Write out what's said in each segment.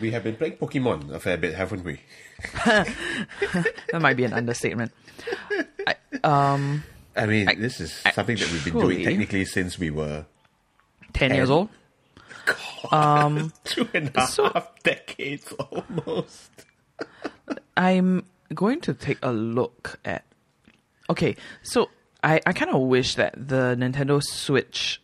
We have been playing Pokemon a fair bit, haven't we? that might be an understatement. I, um, I mean, this is something that we've been doing technically since we were ten years old. um, two and a half so- decades almost. I'm going to take a look at. Okay, so I, I kind of wish that the Nintendo Switch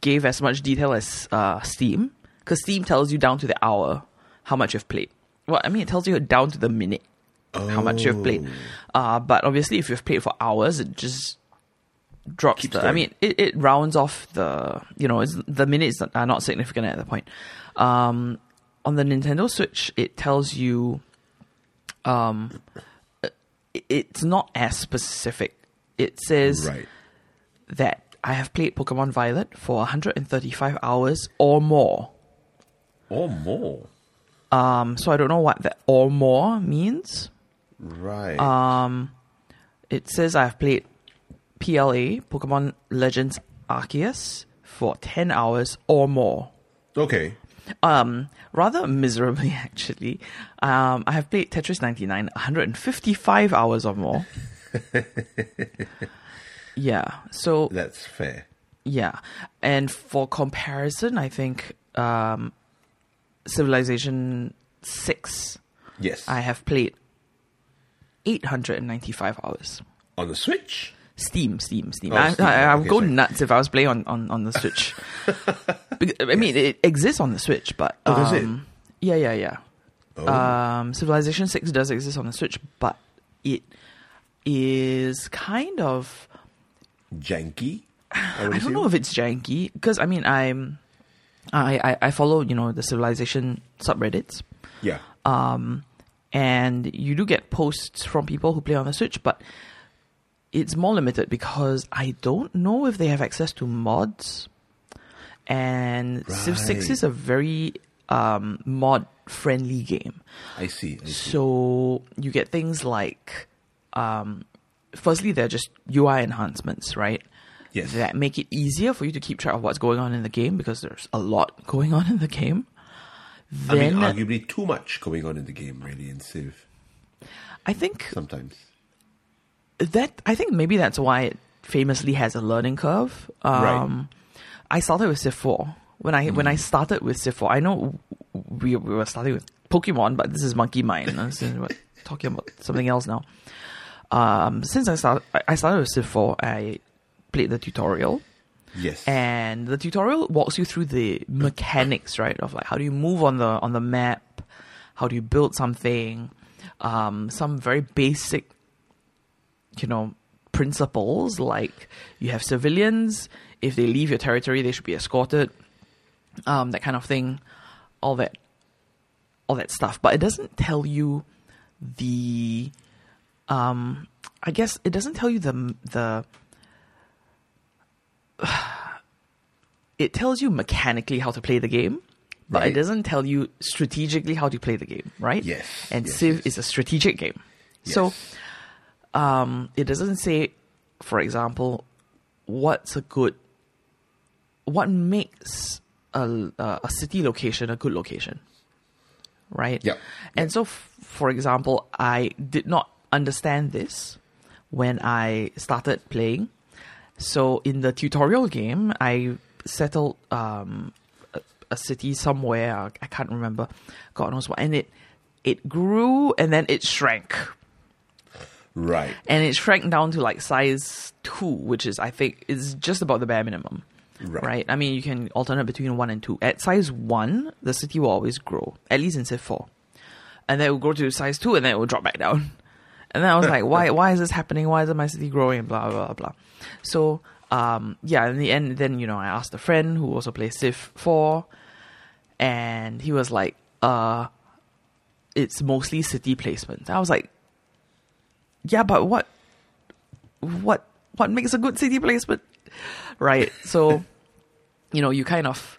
gave as much detail as uh, Steam, because Steam tells you down to the hour how much you've played. Well, I mean, it tells you down to the minute how much you've played. Uh, but obviously, if you've played for hours, it just drops Keeps the. I mean, it, it rounds off the. You know, it's, the minutes are not significant at that point. Um, on the Nintendo Switch, it tells you. Um, it- it's not as specific. It says Right. that I have played Pokemon Violet for 135 hours or more. Or more. Um, so I don't know what that or more means. Right. Um, it says I've played PLA, Pokemon Legends Arceus, for 10 hours or more. okay. Um, rather miserably, actually. Um, I have played Tetris 99 155 hours or more. yeah, so That's fair. yeah, and for comparison, I think um, Civilization 6, Yes. I have played 895 hours. On the Switch? Steam, Steam, Steam. Oh, I, Steam. I, I would Okay, go sorry. nuts if I was playing on, on, on the Switch. I mean, it exists on the Switch, but Oh, does it? um, yeah, yeah, yeah. Oh. Um, Civilization Six does exist on the Switch, but it is kind of Janky? I, I don't know if it's janky because I mean I'm I, I I follow you know the Civilization subreddits Yeah. um, and you do get posts from people who play on the Switch, but it's more limited because I don't know if they have access to mods. And Civ Six is a very um, mod friendly game, I see. I see. so you get things like, um, firstly, they're just UI enhancements, right? Yes. That make it easier for you to keep track of what's going on in the game because there's a lot going on in the game. I mean, arguably too much going on in the game, really, in Civ, I think sometimes. that I think maybe that's why it famously has a learning curve. Um, Right. I started with Civ four when I when I started with Civ four. I know we we were starting with Pokemon, but this is Monkey Mind. What- talking about something else now. Um, since I started, I started with Civ four. I played the tutorial, Yes. and the tutorial walks you through the mechanics, right? Of like how do you move on the on the map, how do you build something, um, some very basic, you know, principles like you have civilians. If they leave your territory, they should be escorted. Um, that kind of thing, all that, all that stuff. But it doesn't tell you the, um, I guess it doesn't tell you the the it tells you mechanically how to play the game, but it doesn't tell you strategically how to play the game, right? Yes, And yes, Civ yes. is a strategic game. So um, it doesn't say, for example, what's a good, what makes a, a, a city location a good location, right? Yeah. And so, f- for example, I did not understand this when I started playing. So in the tutorial game, I settled um, a, a city somewhere. I- I can't remember. God knows what. And it it grew and then it shrank right. and it shrank down to like size two, which is I think is just about the bare minimum. Right. I mean, you can alternate between one and two. At size one, the city will always grow, at least in Civ four, and then it will grow to size two, and then it will drop back down. And then I was like, why? Why is this happening? Why isn't my city growing? Blah blah blah. blah. So, um, yeah. In the end, then you know, I asked a friend who also plays Civ four, and he was like, uh, it's mostly city placement. I was like, yeah, but what, what, what makes a good city placement, right? So, you know, you kind of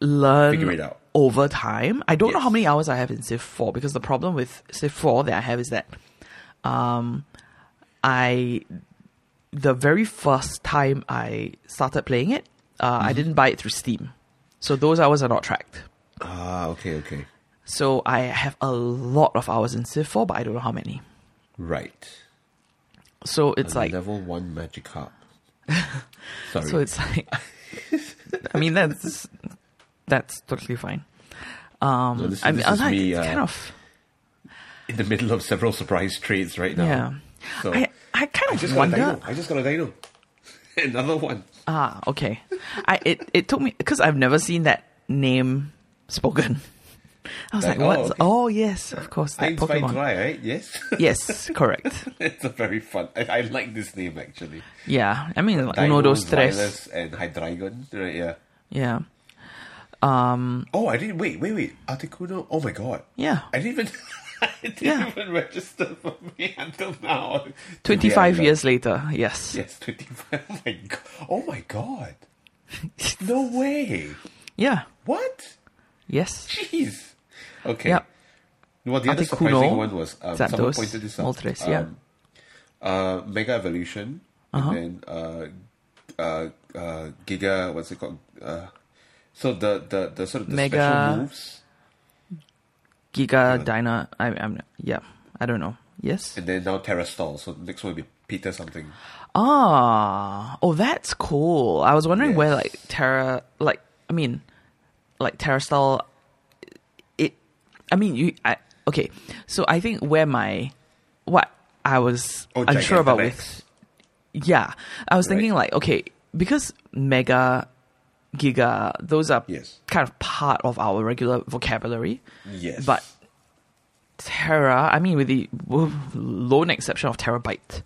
learn Figure it out. Over time. I don't know how many hours I have in Civ four because the problem with Civ four that I have is that, um, I the very first time I started playing it, uh, Mm-hmm. I didn't buy it through Steam, so those hours are not tracked. Ah, okay, okay. So I have a lot of hours in Civ 4, but I don't know how many. Right. So it's A like level one Magikarp. Sorry. So it's like, I mean, that's that's totally fine. Um, No, this- I mean, this I is like me, uh, kind of in the middle of several surprise trades right now. yeah. So I I kind I of just got a wonder. Deino. I just got a Deino. Another one. Ah, okay. I it it took me because I've never seen that name spoken. I was Like, like, oh, what? okay. Oh, yes, of course, that Eins, Pokemon. drei, right? Yes. Yes, correct. it's a very fun. I, I like this name actually. Yeah, I mean, uno, Dino, dos, tres. And Hydreigon. Right, yeah. Yeah, um, Oh, I didn't. Wait, wait, wait. Articuno. Oh my god. yeah. I didn't even. I didn't Yeah. even register for me until now. Twenty-five years later, yes. Yes, twenty-five. Oh my god. Oh my god. No way. Yeah. What? Yes. Jeez. Okay. Yep. Well, the other Articuno, surprising one was um, someone pointed this out. Moltres, yeah. Um, uh, Mega Evolution, Uh-huh. and then uh, uh, uh, Giga. What's it called? Uh, so the the the sort of the Mega- special moves, Giga Dyna. I, I'm yeah. I don't know. Yes. and then now Terastal. So next one will be Peter something. Ah, oh, that's cool. I was wondering where like Terra, like I mean, like Terra style. It, I mean, you. I okay. So I think where my what I was Oh, unsure about with, yeah, I was thinking like okay because Mega, Giga, those are Yes. kind of part of our regular vocabulary. Yes, But Terra, I mean, with the lone exception of terabyte,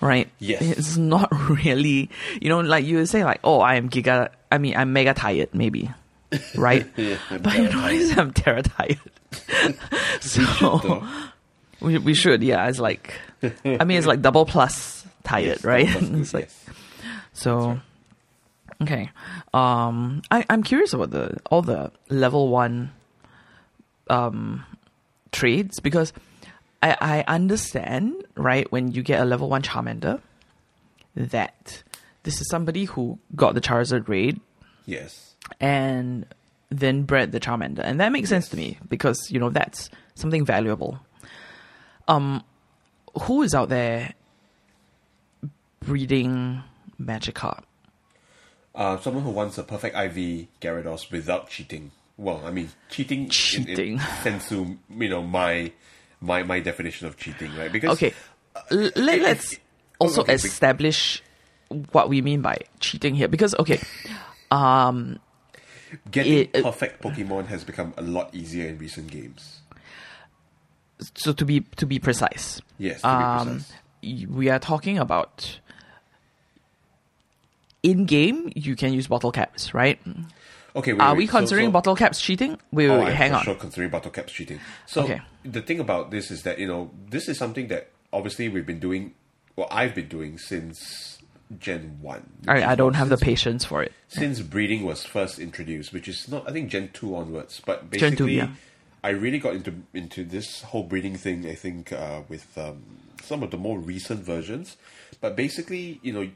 right? Yes. It's not really, you know, like you would say, like, oh, I am giga, I mean, I'm mega tired, maybe, right? Yeah, but you notice I'm terra tired. so we, we should, yeah. It's like, I mean, it's like double plus tired, Yes, right? good, it's like, yes. so, okay. Um, I, I'm curious about the all the level one um trades because I, I understand, right, when you get a level one Charmander, that this is somebody who got the Charizard raid yes, and then bred the Charmander. And that makes sense to me because, you know, that's something valuable. Um who is out there breeding Magikarp? Uh, someone who wants a perfect IV Gyarados without cheating. Well, I mean, cheating, in- Cheating. in, sensu, you know, my my my definition of cheating, right? Because Okay. L- let, let's also okay, be- establish what we mean by cheating here because okay um getting it- it- perfect Pokemon has become a lot easier in recent games. so to be to be precise Yes, to be um precise. we are talking about in game you can use bottle caps right Okay, wait, are wait, we considering so- bottle caps cheating wait wait, Oh, wait I'm hang on Sure, considering bottle caps cheating. So Okay. the thing about this is that you know this is something that obviously we've been doing. Well, I've been doing since Gen One. I, I don't have the patience for it since breeding was first introduced, which is not I think Gen two onwards, but Gen 2, basically yeah. I really got into into this whole breeding thing. I think uh, with um, some of the more recent versions, but basically you know.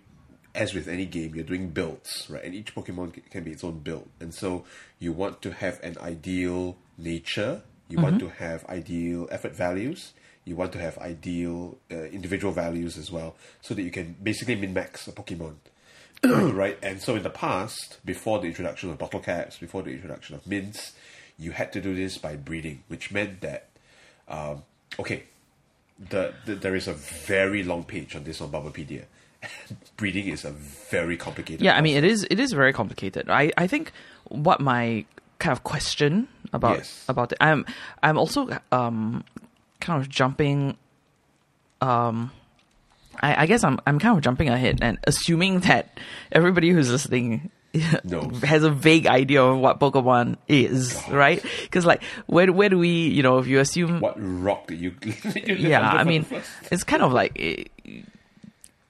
As with any game, you're doing builds, right? And each Pokemon can be its own build. And so you want to have an ideal nature, you want Mm-hmm. to have ideal effort values, you want to have ideal uh, individual values as well, so that you can basically min max a Pokemon. right? And so in the past, before the introduction of bottle caps, before the introduction of mints, you had to do this by breeding, which meant that, um, okay, the, the there is a very long page on this on Bulbapedia. breeding is a very complicated. yeah i mean it is it is very complicated i i think what my kind of question about Yes. about it i'm i'm also um kind of jumping um I, I guess I'm I'm kind of jumping ahead and assuming that everybody who's listening has a vague idea of what Pokemon is, God. right? Because like where where do we you know if you assume What rock did you? you yeah I mean it's kind of like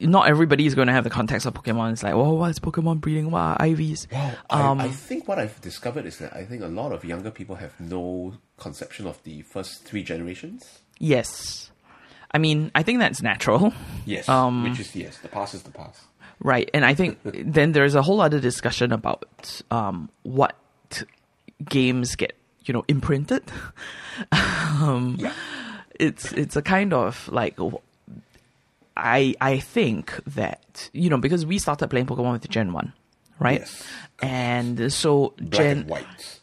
not everybody is going to have the context of Pokemon. It's like oh what's Pokemon breeding? What are IVs? Wow, Um, I, I think what I've discovered is that I think a lot of younger people have no conception of the first three generations. Yes. I mean, I think that's natural, Yes, Um, which is yes, the past is the past. right? And I think then there's a whole other discussion about um, what games get you know, imprinted. um, Yeah. it's it's a kind of like I I think that you know because we started playing Pokemon with Gen One, right? Yes. And so Black Gen and white.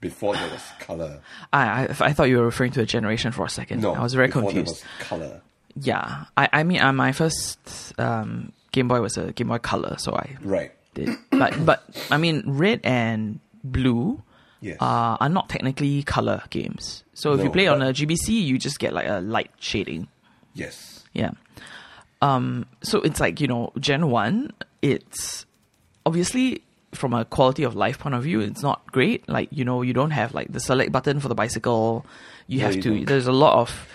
Before there was color. I, I I thought you were referring to a generation for a second. No, I was very before confused. There was color. Yeah, I I mean uh, my first um, Game Boy was a Game Boy Color, so I Right. did. but but I mean red and blue Yes. uh, are not technically color games. So if you play on a GBC, you just get like a light shading. yes. Yeah. Um, so it's like, you know, Gen 1, it's obviously from a quality of life point of view, it's not great. Like, you know, you don't have like the select button for the bicycle. You No, have you to, don't. there's a lot of,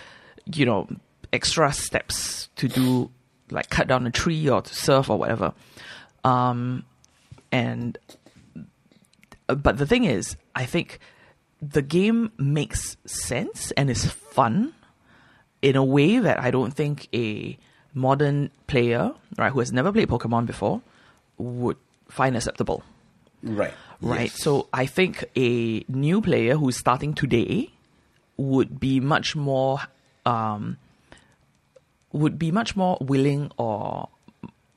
you know, extra steps to do, like cut down a tree or to surf or whatever. Um, and, but the thing is, I think the game makes sense and is fun in a way that I don't think a modern player, right, who has never played Pokemon before, would find acceptable, Right. right? Yes. So I think a new player who's starting today would be much more, um, would be much more willing or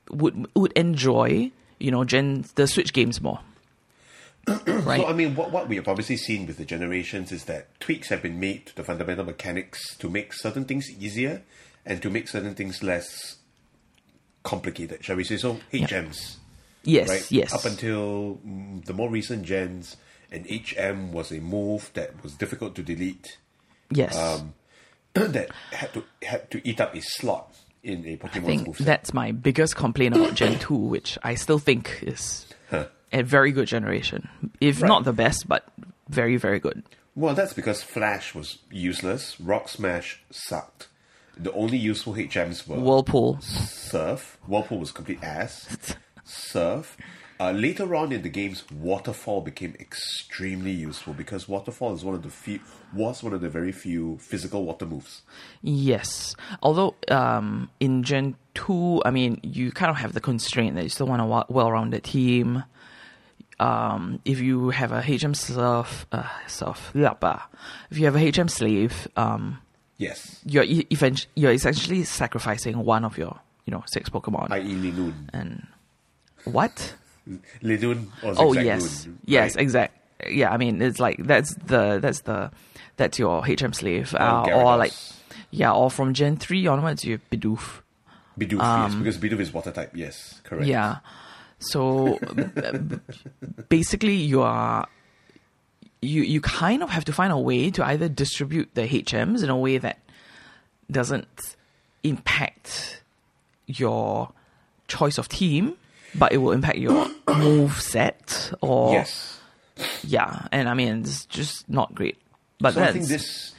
would would enjoy, you know, Gen the Switch games more. Right. So I mean, what what we have obviously seen with the generations is that tweaks have been made to the fundamental mechanics to make certain things easier and to make certain things less complicated, shall we say? So HMs, yes. right? Yes. Up until mm, the more recent gens, an HM was a move that was difficult to delete, yes. um, that had to had to eat up a slot in a I Pokemon think that's my biggest complaint about Gen 2, which I still think is Huh. A very good generation. If Right. not the best, but very, very good. Well, that's because Flash was useless. Rock Smash sucked. The only useful HMs were Whirlpool. Surf. Whirlpool was complete ass. Surf. Uh, later on in the games, Waterfall became extremely useful because Waterfall is one of the few was one of the very few physical water moves. Yes. Although um, in Gen 2, I mean, you kind of have the constraint that you still want a well rounded team. Um, if you have a HM Surf, uh, yeah, if you have a HM Slave, um, Yes, you're, e- event- you're essentially sacrificing one of your, you know, six Pokemon. i.e. Linoone. and what? Linoone or Oh Zigzag yes, Moon, yes, right? exact. Yeah, I mean it's like that's the that's the that's your HM slave, uh, or Gyarados. like yeah, or from Gen three onwards you have Bidoof. Bidoof, yes, because Bidoof is water type. Yes, correct. Um, Yeah, so basically you are you you kind of have to find a way to either distribute the HMs in a way that doesn't impact your choice of team, but it will impact your move set or Yes. yeah, and I mean it's just not great. But So I that's think this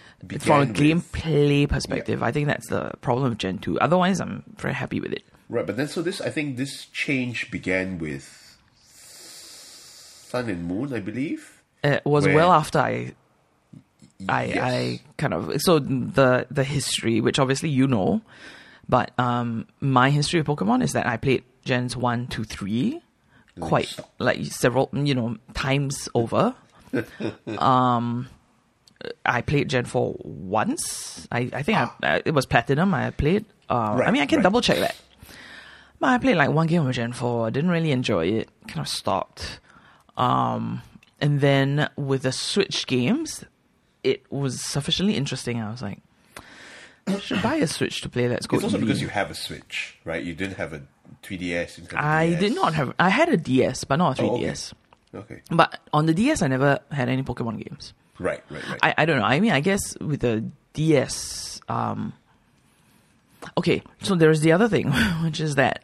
from a with- gameplay perspective. I think that's the problem with Gen two. Otherwise, I'm very happy with it. Right, but then so this I think this change began with Sun and Moon, I believe. It was Where- well after I, I, Yes. I kind of so the the history, which obviously you know, but um, my history of Pokemon is that I played Gens one, two, three, quite like several you know times over. um, I played Gen four once. I I think I, uh, it was Platinum. I played. Uh, I mean, I can right. double check that. I played like one game of Gen 4. I didn't really enjoy it. Kind of stopped. Um, and then with the Switch games, it was sufficiently interesting. I was like, I should buy a Switch to play Let's Go It's also because you have a Switch, right? You didn't have a 3DS. I didn't have a I DS. did not have. I had a DS, but not a 3DS. Oh, okay. Okay. But on the DS, I never had any Pokemon games. Right, right, right. I, I don't know. I mean, I guess with the DS, um, okay. So there's the other thing, which is that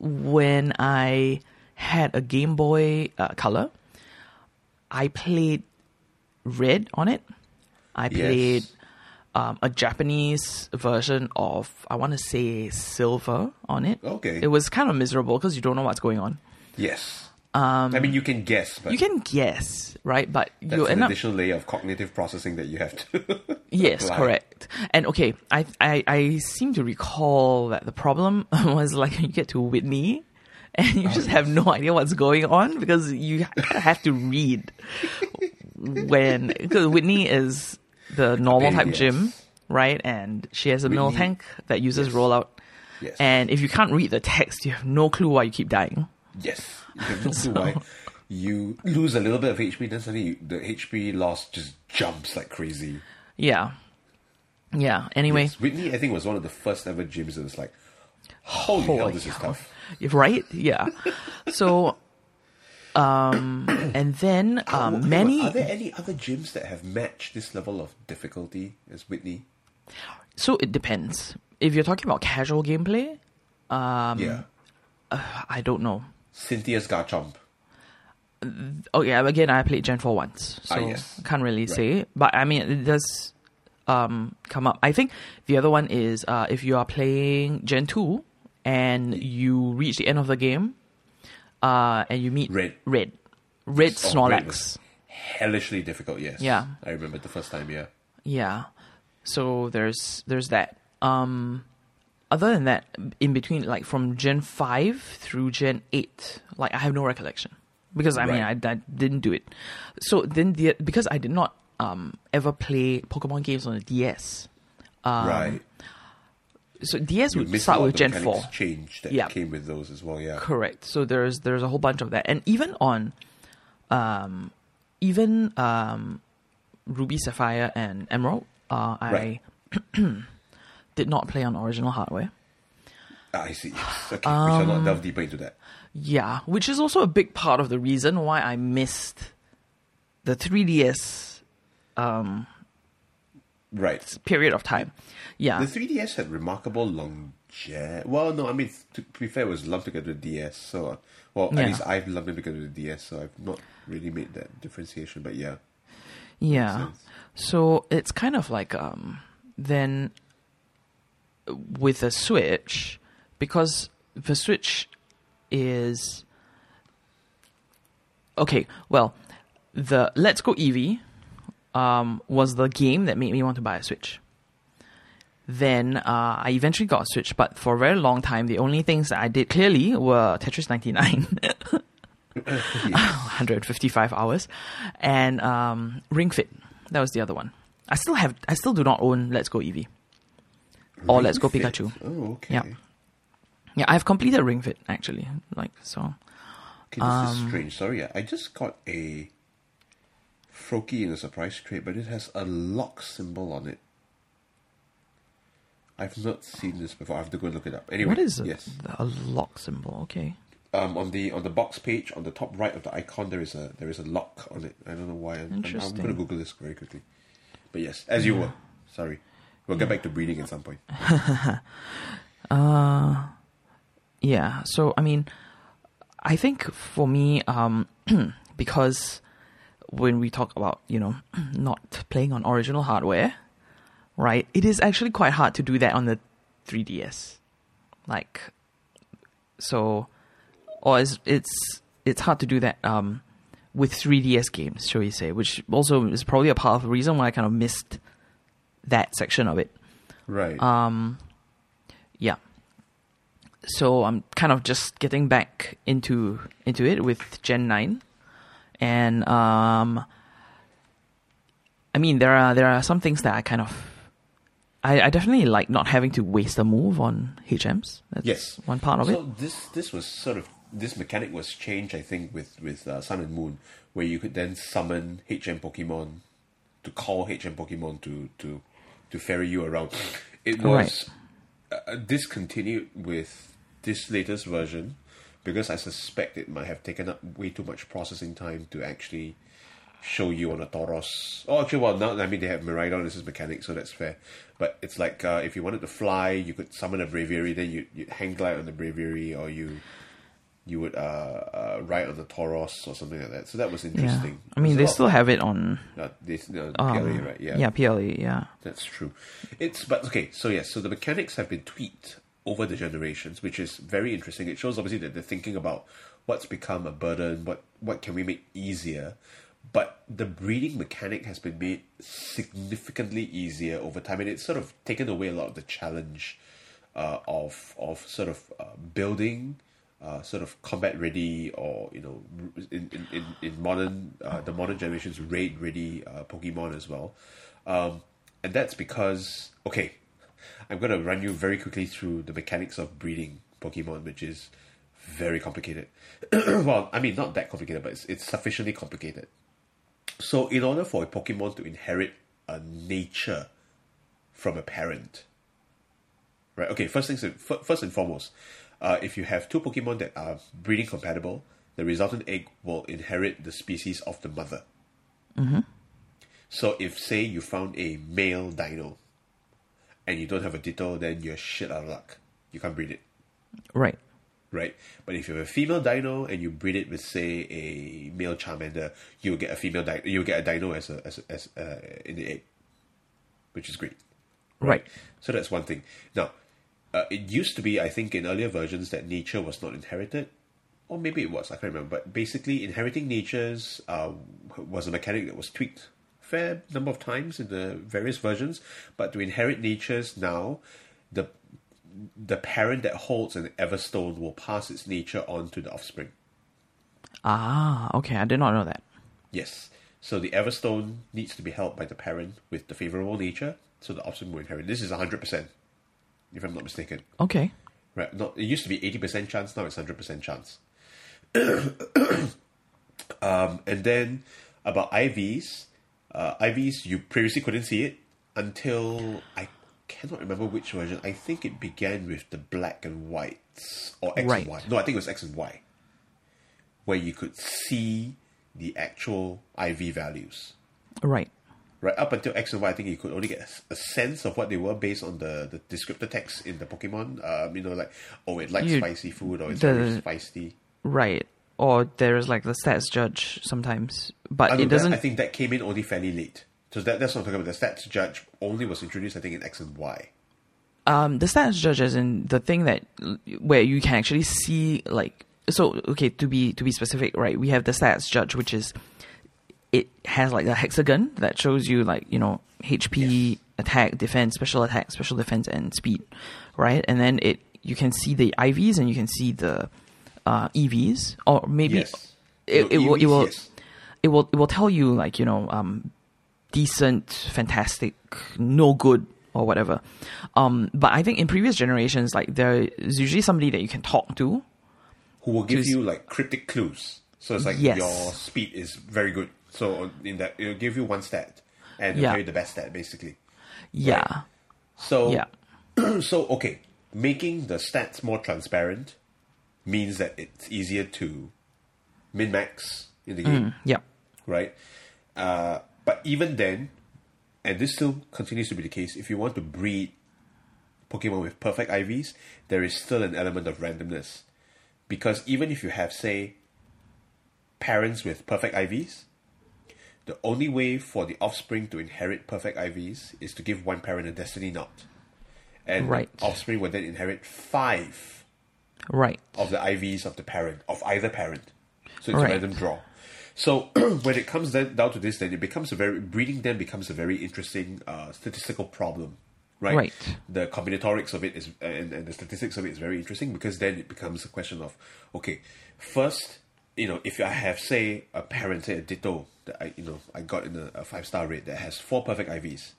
when I had a Game Boy uh, Color, I played Red on it. I Yes. played um, a Japanese version of I want to say Silver on it. Okay. It was kind of miserable because you don't know what's going on. yes. Um, I mean, you can guess, but You can guess, right? But that's you an up additional layer of cognitive processing that you have to. Yes, correct. And okay, I, I I seem to recall that the problem was like you get to Whitney and you oh, just have no idea what's going on because you ha- have to read when because Whitney is the normal type yes. gym, right? And she has a mill Whitney- tank that uses yes. rollout. Yes. And if you can't read the text, you have no clue why you keep dying. Yes, you have no clue why. You lose a little bit of HP, then suddenly you, the HP loss just jumps like crazy. Yeah. Yeah. Anyway, Yes, Whitney, I think, was one of the first ever gyms that was like, holy hell, Holy this is hell. tough. right? Yeah. So, um, and then um, many. Are there any other gyms that have matched this level of difficulty as Whitney? So it depends. If you're talking about casual gameplay, Um, yeah. I don't know. Cynthia's Garchomp. Oh yeah, again I played Gen four once, so Ah, yes. can't really Right. say. But I mean, it does um, come up. I think the other one is uh, if you are playing Gen two and you reach the end of the game, uh, and you meet Red. red, red Oh, Snorlax. Red was hellishly difficult, yes. Yeah. I remember the first time, yeah. Yeah. So there's there's that. Um other than that, in between like from Gen five through Gen eight, like I have no recollection. Because I mean I, Right. I didn't do it. So then the because I did not um ever play Pokemon games on the DS. Um, right. So DS You would start with Gen four. change that Yeah. came with those as well, yeah. Correct. So there's there's a whole bunch of that, and even on, um, even um, Ruby, Sapphire, and Emerald, uh, I Right. did not play on original hardware. Ah, I see. Yes. Okay, we shall Um, not delve deeper into that. Yeah, which is also a big part of the reason why I missed the 3DS um, Right. period of time. Yeah, The 3DS had remarkable longevity. Well, no, I mean, to, be fair, it was lumped together with the DS. So, well, Yeah. at least I've lumped it together with the DS, so I've not really made that differentiation. But yeah, yeah. So it's kind of like um, then with a Switch, because the Switch is okay. Well, the Let's Go Eevee um, was the game that made me want to buy a Switch. Then uh, I eventually got a Switch, but for a very long time, the only things that I did clearly were Tetris 99. 155 hours, and um, Ring Fit. That was the other one. I still have. I still do not own Let's Go Eevee or Ring Let's Go Fit. Pikachu. Oh, okay. Yeah. Yeah, I've completed a Ring Fit actually. Like so. Okay, this Um, is strange. Sorry, yeah. I just got a Froakie in a surprise crate, but it has a lock symbol on it. I've not seen this before. I have to go and look it up. Anyway, What is? Yes, A lock symbol. Okay. um, on the on the box page on the top right of the icon, there is a there is a lock on it. I don't know why. I'm, I'm, I'm going to Google this very quickly. But yes, as you were. Sorry, we'll get back to breeding at some point. Yeah. So I mean, I think for me, um, because when we talk about you know not playing on original hardware, right? It is actually quite hard to do that on the 3DS. Like, so, or it's it's it's hard to do that um with 3DS games, shall we say? Which also is probably a part of the reason why I kind of missed that section of it. Right. Um, yeah. So I'm kind of just getting back into into it with Gen nine, and um, I mean there are there are some things that I kind of. I, I definitely like not having to waste a move on HMs. That's Yes. one part of so it. this this was sort of this mechanic was changed, I think, with with uh, Sun and Moon, where you could then summon HM Pokemon to call HM Pokemon to to to ferry you around. It was uh, discontinued with this latest version because I suspect it might have taken up way too much processing time to actually show you on a Tauros. Oh, actually, well, now I mean they have Miraidon as his mechanic, so that's fair. But it's like uh, if you wanted to fly, you could summon a Braviary, then you you hang glide on the Braviary, or you you would uh, uh, ride on the Tauros or something like that. So that was interesting. Yeah. I mean, they still of- have it on uh, this, uh, um, PLA, right? Yeah, yeah, PLE, yeah. that's true. It's but okay. So yes, so the mechanics have been tweaked over the generations, which is very interesting. It shows obviously that they're thinking about what's become a burden, what what can we make easier. But the breeding mechanic has been made significantly easier over time, and it's sort of taken away a lot of the challenge uh, of of sort of uh, building uh, sort of combat ready or you know in in, in, modern uh, the modern generations raid ready uh, Pokemon as well, um, and that's because okay, I'm going to run you very quickly through the mechanics of breeding Pokemon, which is very complicated. well, I mean not that complicated, but it's, it's sufficiently complicated. So, in order for a Pokemon to inherit a nature from a parent, right? Okay, first things first and foremost, uh, if you have two Pokemon that are breeding compatible, the resultant egg will inherit the species of the mother. Mm-hmm. So if say you found a male Deino and you don't have a ditto, then you're shit out of luck. You can't breed it. Right. Right. But if you have a female Deino and you breed it with say a male Charmander, you'll get a female Deino you'll get a Deino as a as, as uh, in the egg. Which is great. Right. So that's one thing. Now, uh, it used to be, I think, in earlier versions that nature was not inherited, or maybe it was. I can't remember. But basically, inheriting natures uh, was a mechanic that was tweaked fair number of times in the various versions. But to inherit natures now, the the parent that holds an Everstone will pass its nature on to the offspring. Ah, okay. I did not know that. Yes. So the Everstone needs to be held by the parent with the favorable nature, so the offspring will inherit. This is hundred percent if I'm not mistaken. Okay. Right. Not it used to be eighty percent chance. Now it's hundred percent chance. um, and then about IVs, uh, IVs you previously couldn't see it until I cannot remember which version. I think it began with the black and whites or X Right. and Y. No, I think it was X and Y, where you could see the actual IV values Right. right up until X and Y, I think you could only get a, a sense of what they were based on the, the descriptor text in the Pokemon. Um, you know, like oh, it likes You- spicy food or it's the- very spicy. Right. Or there's like the stats judge sometimes, but I it doesn't. I think that came in only fairly late. So that, that's what I'm talking about. The stats judge only was introduced, I think, in X and Y. um, the stats judge is in the thing that where you can actually see like so okay to be to be specific right we have the stats judge which is it has like a hexagon that shows you like you know hp Yes. attack defense special attack special defense and speed right and then it you can see the ivs and you can see the uh, evs or maybe Yes. it, No, it will it will yes. it will it will tell you like you know um decent fantastic no good or whatever um but i think in previous generations like there is usually somebody that you can talk to Who will give you like cryptic clues. So it's like Yes. your speed is very good. So in that, it'll give you one stat and it'll Yeah. tell you the best stat basically. yeah So yeah so okay, making the stats more transparent means that it's easier to min max in the game, yeah right? Uh, but even then, and this still continues to be the case, if you want to breed Pokemon with perfect IVs, there is still an element of randomness. Because even if you have, say, parents with perfect IVs, the only way for the offspring to inherit perfect IVs is to give one parent a destiny knot. And Right. offspring will then inherit five right of the IVs of the parent, of either parent. So it's Right. a random draw. So when it comes then, down to this, then it becomes a very breeding. Then becomes a very interesting uh, statistical problem, right? Right. The combinatorics of it is and, and the statistics of it is very interesting because then it becomes a question of okay, first, you know, if I have say a parent, say a Ditto that I you know I got in a, a five star rate that has four perfect IVs,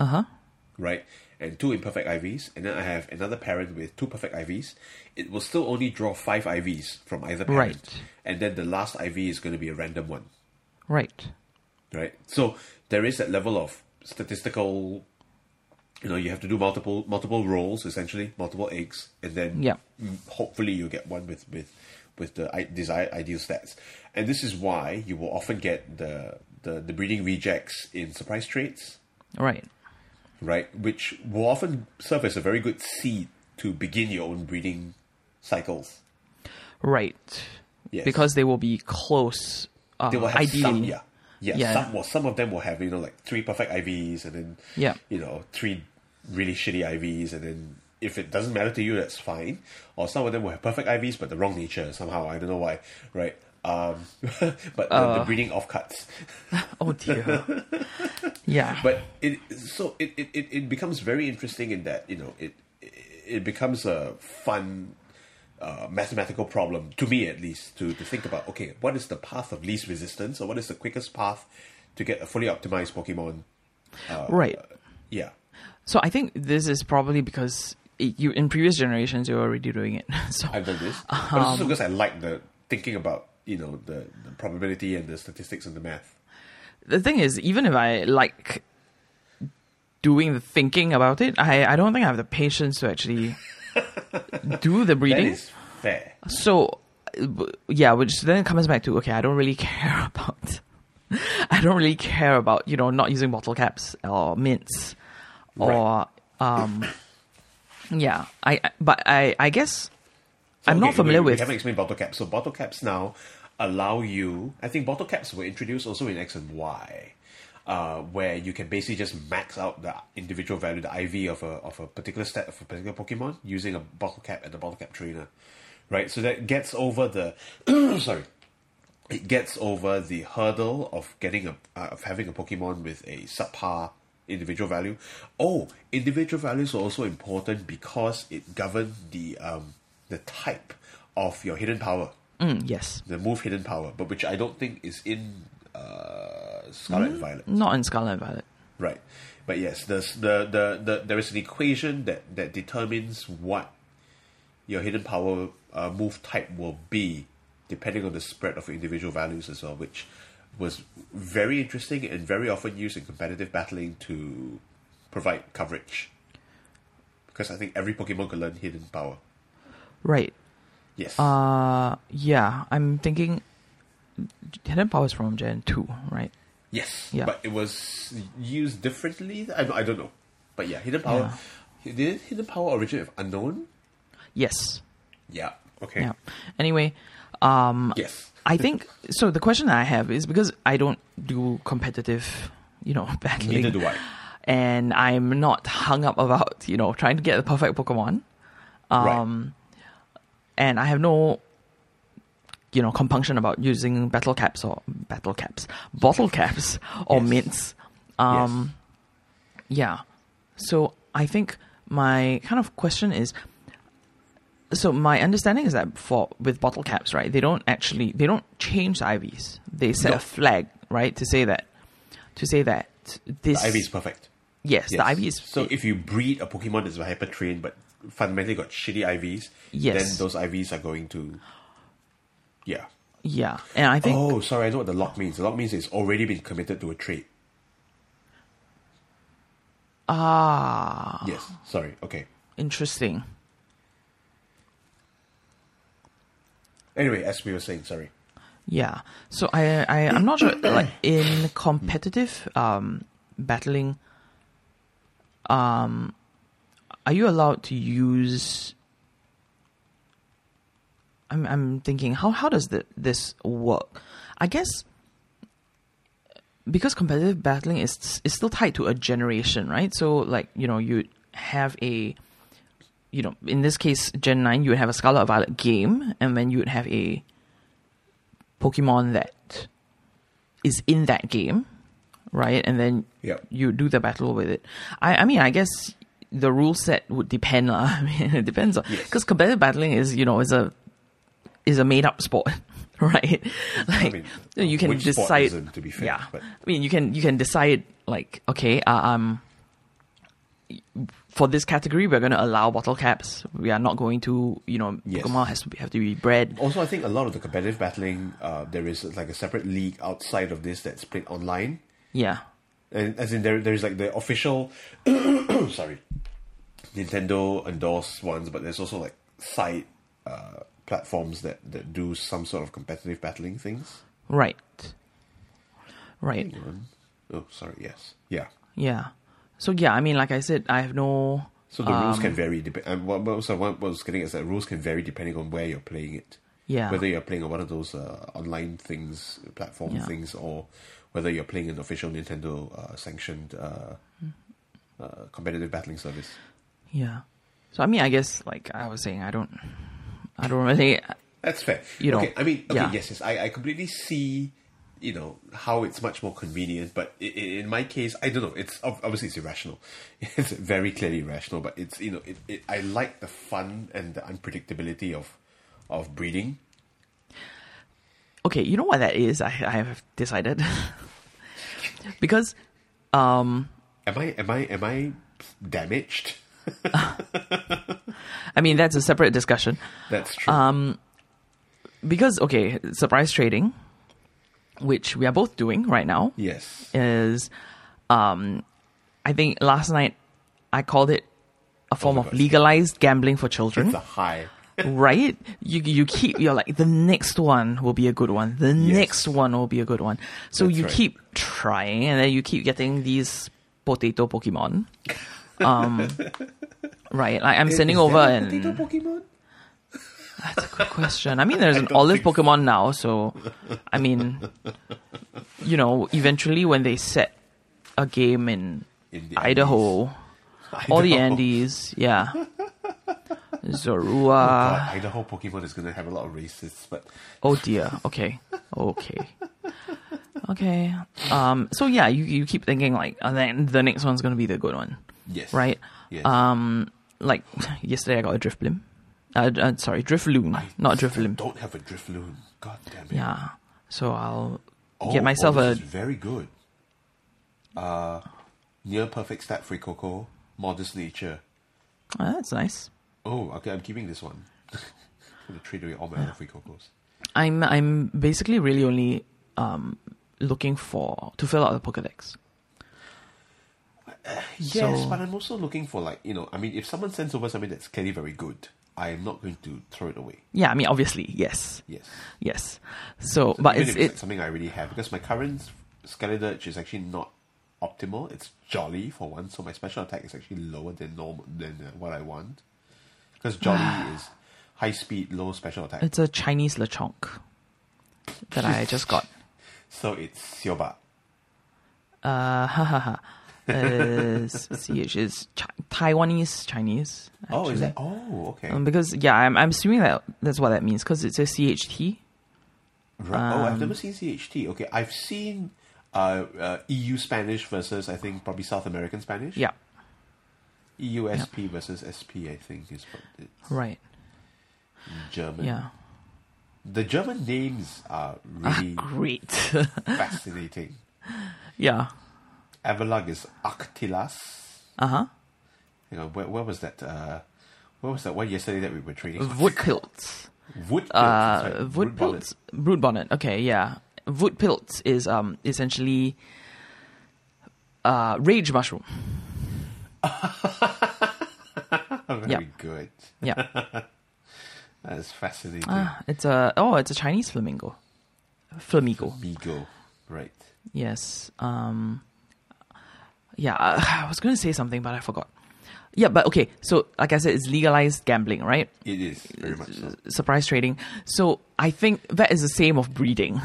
uh-huh right? And two imperfect IVs, and then I have another parent with two perfect IVs, it will still only draw five IVs from either parent. Right. And then the last IV is going to be a random one, right right? So there is that level of statistical you know, you have to do multiple multiple rolls, essentially, multiple eggs, and then Yeah. hopefully you get one with with with the desired ideal stats. And this is why you will often get the the, the breeding rejects in surprise traits, right right? Which will often serve as a very good seed to begin your own breeding cycles. right Yes. because they will be close uh, They will have ideally some, yeah. Yeah, Yeah. Some, well, some of them will have, you know, like three perfect IVs and then, Yeah. you know, three really shitty IVs. And then if it doesn't matter to you, that's fine. Or some of them will have perfect IVs, but the wrong nature somehow. I don't know why, right? Um, but the, Uh. the breeding offcuts. oh dear yeah But it so it, it, it, becomes very interesting in that you know it it becomes a fun uh, mathematical problem to me at least to to think about. Okay, what is the path of least resistance, or what is the quickest path to get a fully optimized Pokemon? right. Yeah, So I think this is probably because it, you in previous generations you were already doing it. So I've done this, but Um, it's also because I like the thinking about you know the, the probability and the statistics and the math. The thing is, even if I like doing the thinking about it, I, I don't think I have the patience to actually do the That breeding. is fair. So, uh, yeah, which then comes back to okay, I don't really care about. I don't really care about you know not using bottle caps or mints, or um, yeah. I I- but I I guess I'm Okay, not familiar we, We with haven't explained bottle caps. So bottle caps now allow you. I think bottle caps were introduced also in X and Y, uh, where you can basically just max out the individual value, the IV of a of a particular stat of a particular Pokemon using a bottle cap and a bottle cap trainer, right? So that gets over the sorry. It gets over the hurdle of getting a uh, of having a Pokemon with a subpar individual value. Oh, individual values are also important because it governs the um the type of your hidden power, Mm, yes, the move hidden power, but which I don't think is in uh, Scarlet and Violet. not in Scarlet and Violet. Right. But yes, there's the, the, the there is an equation that, that determines what your hidden power uh, move type will be, depending on the spread of individual values as well, which was very interesting and very often used in competitive battling to provide coverage. Because I think every Pokemon can learn hidden power. Right. Yes. Uh, yeah. I'm thinking Hidden Power is from Gen two, right? yes. yeah. But it was used differently. I, I don't know. But yeah, hidden power. Yeah. Did hidden power originate with Unown? Yes. Yeah. Okay. Yeah. Anyway, um, Yes. I think so. The question that I have is because I don't do competitive, you know, battling. Neither do I. And I'm not hung up about you know trying to get the perfect Pokemon. Um, and I have no, you know, compunction about using battle caps or battle caps, bottle caps or Yes. mints. Um, yeah. So I think my kind of question is so my understanding is that for with bottle caps, right, they don't actually they don't change the IVs. They set No. a flag, right, to say that to say that this The IV is perfect. yes, Yes. the IV is so if you breed a Pokemon that's a hyper trained but fundamentally got shitty IVs, Yes. then those IVs are going to Yeah. yeah, and I think Oh, sorry, I know what the lock means. The lock means it's already been committed to a trade. ah Yes. Sorry. Okay. interesting. Anyway, as we were saying, sorry. Yeah. So I I I'm not sure like in competitive um battling um are you allowed to use I'm I'm thinking how how does the, this work? I guess because competitive battling is is still tied to a generation, right? So like, you know, you have a you know, in this case, Gen 9, you would have a Scarlet Violet game, and then you would have a Pokemon that is in that game, right? And then Yep. you do the battle with it. I, I mean, I guess the rule set would depend. lah. I mean, it depends on Yes. because competitive battling is you know is a is a made up sport, right? Like mean, you can decide. to be fair, yeah, but- I mean you can you can decide like okay, uh, um, for this category we're going to allow bottle caps. We are not going to you know Yes. Pokemon has to be, have to be bred. Also, I think a lot of the competitive battling, uh, there is like a separate league outside of this that's played online. Yeah, as in there, there's like the official, sorry, Nintendo endorsed ones, but there's also like side uh, platforms that, that do some sort of competitive battling things. right, right. Oh, sorry, yes, yeah. Yeah. So yeah, I mean, like I said, I have no. So the rules Um, can vary. Dep- and what, what, so what I was getting is that rules can vary depending on where you're playing it. Yeah. Whether you're playing on one of those uh, online things, platform Yeah. things, or whether you're playing an official Nintendo uh, sanctioned uh, uh, competitive battling service. Yeah. So I mean, I guess like I was saying, I don't, I don't really. That's fair. You know, okay, I mean, okay, yeah. yes, yes, I, I completely see, you know, how it's much more convenient. But i- i- in my case, I don't know. It's obviously it's irrational. It's very clearly irrational. But it's you know, it, it, I like the fun and the unpredictability of of breeding. Okay, you know what that is? I, I have decided. because, um, Am I am I am I damaged? I mean, that's a separate discussion. That's true. Um, because, okay, surprise trading, which we are both doing right now, yes. is, um, I think last night I called it a form my of legalized gambling for children. It's a high right? You you keep you're like the next one will be a good one. The yes. next one will be a good one. So That's you right. keep trying, and then you keep getting these potato Pokemon. Um, right? Like I'm is, sending over and potato Pokemon. That's a good question. I mean, there's an olive Pokemon so. now, so I mean, you know, eventually when they set a game in, in Idaho, all the Andes. Yeah. Zorua. Oh Idaho Pokemon is going to have a lot of racists, but. Oh dear. Okay. Okay. okay. Um. So yeah, you you keep thinking like, and then the next one's going to be the good one. Yes. Right. Yes. Um. Like yesterday, I got a Drifblim. Uh, uh, sorry, Drifloon, I not Drifloon. Don't have a Drifloon. God damn it. Yeah. So I'll oh, get oh, myself oh, a very good. Uh, near perfect stat Fuecoco modest nature. Oh, that's nice. Oh, okay, I'm keeping this one. I'm gonna trade away all my other Fuecocos. I'm I'm basically really only um looking for to fill out the Pokedex. Yes, So- but I'm also looking for like you know, I mean, if someone sends over something that's clearly very good, I am not going to throw it away. Yeah. I mean, obviously, yes, Yes, yes. So, but even it's it's like something I already have because my current Skeledirge is actually not optimal. It's jolly for one, so my special attack is actually lower than normal than uh, what I want. Because jolly is high speed, low special attack. It's a Chinese Lechonk that I just got. So it's Sioba. Uh, ha ha ha. Uh, is Chi- Taiwanese Chinese. Oh, is actually. that? Oh, okay. Um, because yeah, I'm I'm assuming that that's what that means because it's a CHT. Right. oh, I've Um, never seen CHT. Okay, I've seen uh, uh, EU Spanish versus I think probably South American Spanish. Yeah, EU SP versus SP. I think is what it's right. German. Yeah, The German names are really great. fascinating. yeah. Everlug is Actilas. Uh huh. Hang on, where, where was that? Uh, where was that one yesterday that we were trading? Wutpilz. Wood. Uh, Wutpilz. Brute Bonnet. Okay, yeah. Wutpilz is um essentially uh rage mushroom. Very yeah. good. Yeah. That's fascinating. Ah, it's a oh, it's a Chinese flamingo. Flamingo. Migo. Right. Yes. Um. Yeah, uh, I was going to say something, but I forgot. Yeah, but okay. So, like I said, it's legalized gambling, right? It is very much so. Surprise trading. So, I think that is the same of breeding,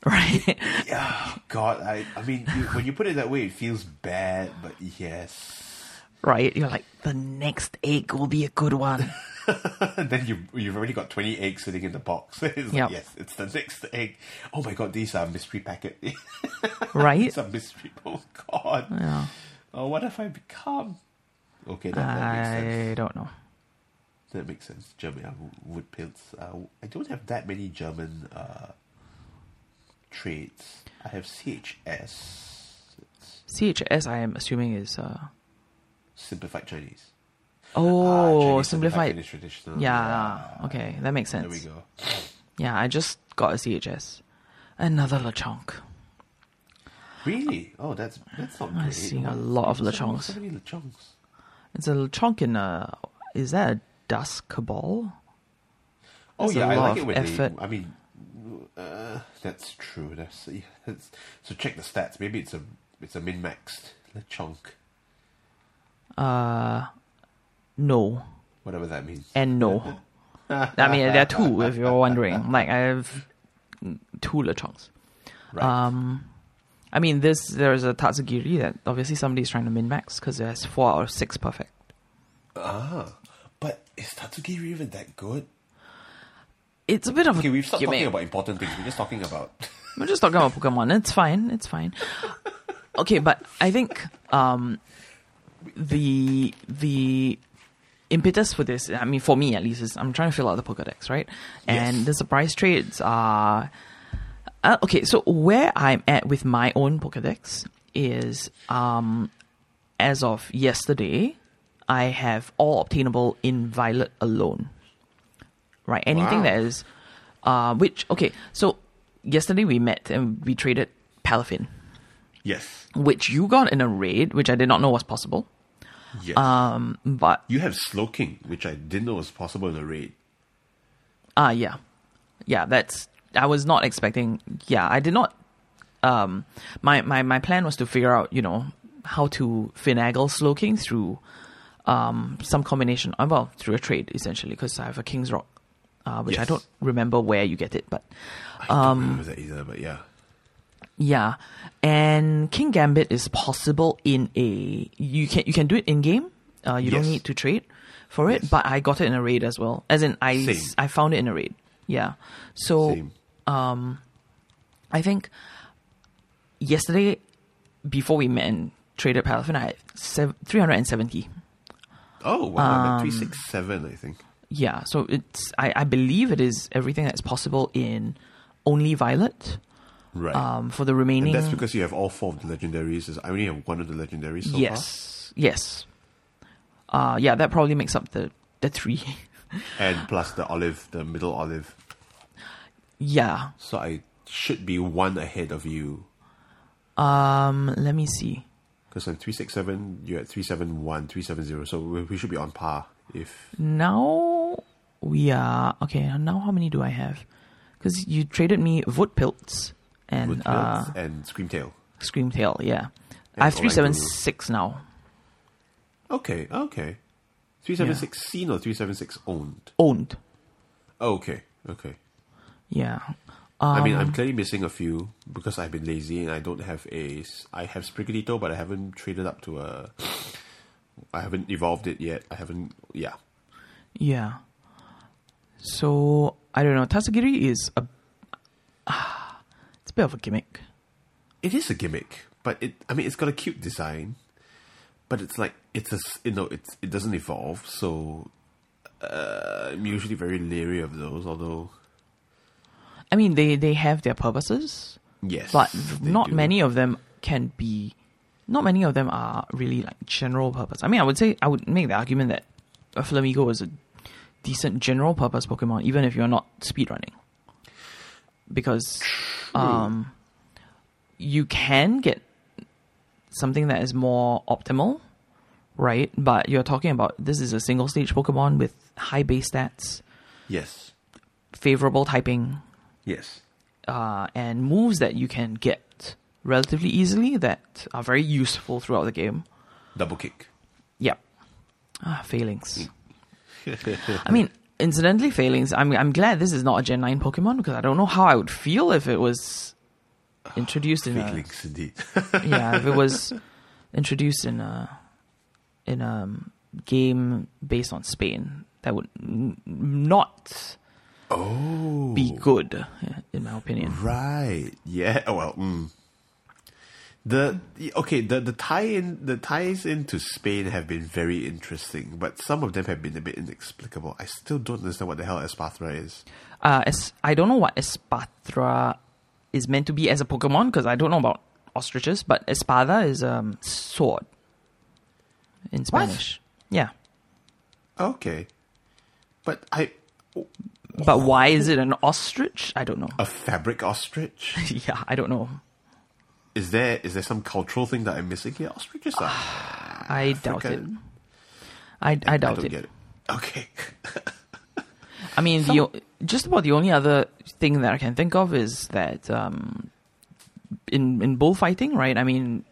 right? Yeah, God, I, I mean, you, when you put it that way, it feels bad, but yes. right. You're like the next egg will be a good one. And then you you've already got twenty eggs sitting in the box. it's like, yes, it's the next egg. Oh my God, these are mystery packet. right? these are mystery. Oh God. Yeah. Oh, what have I become? Okay, that, that makes sense. I don't know. That makes sense. German uh, Wutpilz. Uh, I don't have that many German uh, traits. I have CHS. It's CHS, I am assuming is uh simplified Chinese. oh Ah, Chinese simplified. Chinese traditional. Yeah. Okay, that makes sense. There we go. Yeah, I just got a CHS. Another Lechonk. Really? Oh, that's that's not I'm great. seeing a lot of Lechonks. So many Lechonks. It's a Lechonk in a. Is that a Dusk Cabal? Oh There's a yeah, I like it when effort. they. I mean, uh, that's true. That's, yeah, that's so. Check the stats. Maybe it's a it's a min maxed Lechonk, Uh, no. whatever that means. And no. I mean, there are two, if you're wondering. Like, I have two Lechonks. Right. Um, I mean, this there's a Tatsugiri that obviously somebody's trying to min max because there's four or six perfect. ah, but is Tatsugiri even that good? It's a bit of Okay, a we've stopped gimmick. talking about important things. We're just talking about. We're just talking about Pokemon. It's fine. It's fine. Okay, but I think um, the the impetus for this, I mean, for me at least, is I'm trying to fill out the Pokedex, right? And Yes. the surprise trades are. Uh, okay, so where I'm at with my own Pokedex is um, as of yesterday, I have all obtainable in Violet alone. Right? Anything Wow. that is. Uh, which, okay, so yesterday we met and we traded Palafin, Yes. which you got in a raid, which I did not know was possible. Yes. Um, but you have Slowking, which I didn't know was possible in a raid. Ah, yeah, yeah. That's I was not expecting. Yeah, I did not. Um, my my my plan was to figure out, you know, how to finagle Slowking through um some combination. Uh, well, through a trade essentially, because I have a King's Rock, uh, which I don't remember where you get it, but I don't remember that either, but yeah. yeah. And Kingambit is possible in a you can you can do it in game. Uh, you don't need to trade for it, Yes. but I got it in a raid as well. As in, I Same. I found it in a raid. Yeah. So Same. I think yesterday, before we met and traded Palafin, I had sev- 370. Oh, wow. Um, 367, I think. Yeah, so it's I, I believe it is everything that's possible in only Violet. Right. Um, for the and remaining, that's because you have all four of the legendaries. I only have one of the legendaries so far. yes, yes, uh, yeah, that probably makes up the the three. And plus the olive, the middle olive. yeah. So I should be one ahead of you. Um, let me see. Because I'm 367, you're at 371, 370. So we, we should be on par. If Now we are okay. Now how many do I have? Because you traded me Wutpilz and with uh, and Screamtail. Screamtail. Yeah, And I have three seven six now. Okay, okay. 376 seen or 376 owned? Owned. Oh, okay, okay. Yeah. I mean, Um, I'm clearly missing a few because I've been lazy and I don't have a. I have Sprigatito, but I haven't traded up to a. I haven't evolved it yet. I haven't. Yeah. Yeah. So I don't know. Tatsugiri is a. it's a bit of a gimmick. It is a gimmick, but it. I mean, it's got a cute design, but it's like it's a. You know, it's it doesn't evolve, so. Uh, I'm usually very leery of those. Although, I mean, they they have their purposes, yes, but not do. many of them can be. Not many of them are really like general purpose. I mean, I would say I would make the argument that a Flamigo is a decent general purpose Pokemon, even if you're not speedrunning, because um, you can get something that is more optimal, right? But you're talking about this is a single stage Pokemon with high base stats, Yes, favorable typing, yes. uh, and moves that you can get relatively easily that are very useful throughout the game. Double kick. Yep. Ah, failings. I mean, incidentally, failings. I'm I'm glad this is not a Gen Nine Pokemon because I don't know how I would feel if it was introduced in a Feelings indeed. yeah if it was introduced in a in a game based on Spain. That would n- not oh, be good, in my opinion. Right. Yeah. oh, Well. Mm. The okay the the tie in the ties into Spain have been very interesting, but some of them have been a bit inexplicable. I still don't understand what the hell Espathra is. Uh, es- I don't know what Espatra is meant to be as a Pokemon because I don't know about ostriches, but Espada is um sword in Spanish. Yeah, Okay, but I but why is it an ostrich? I don't know. a fabric ostrich. yeah, I don't know. Is there is there some cultural thing that I'm missing here? Ostriches are. I doubt it. I, I I doubt don't it. get it. Okay. I mean, the just about the only other thing that I can think of is that um, in in bullfighting, right? I mean,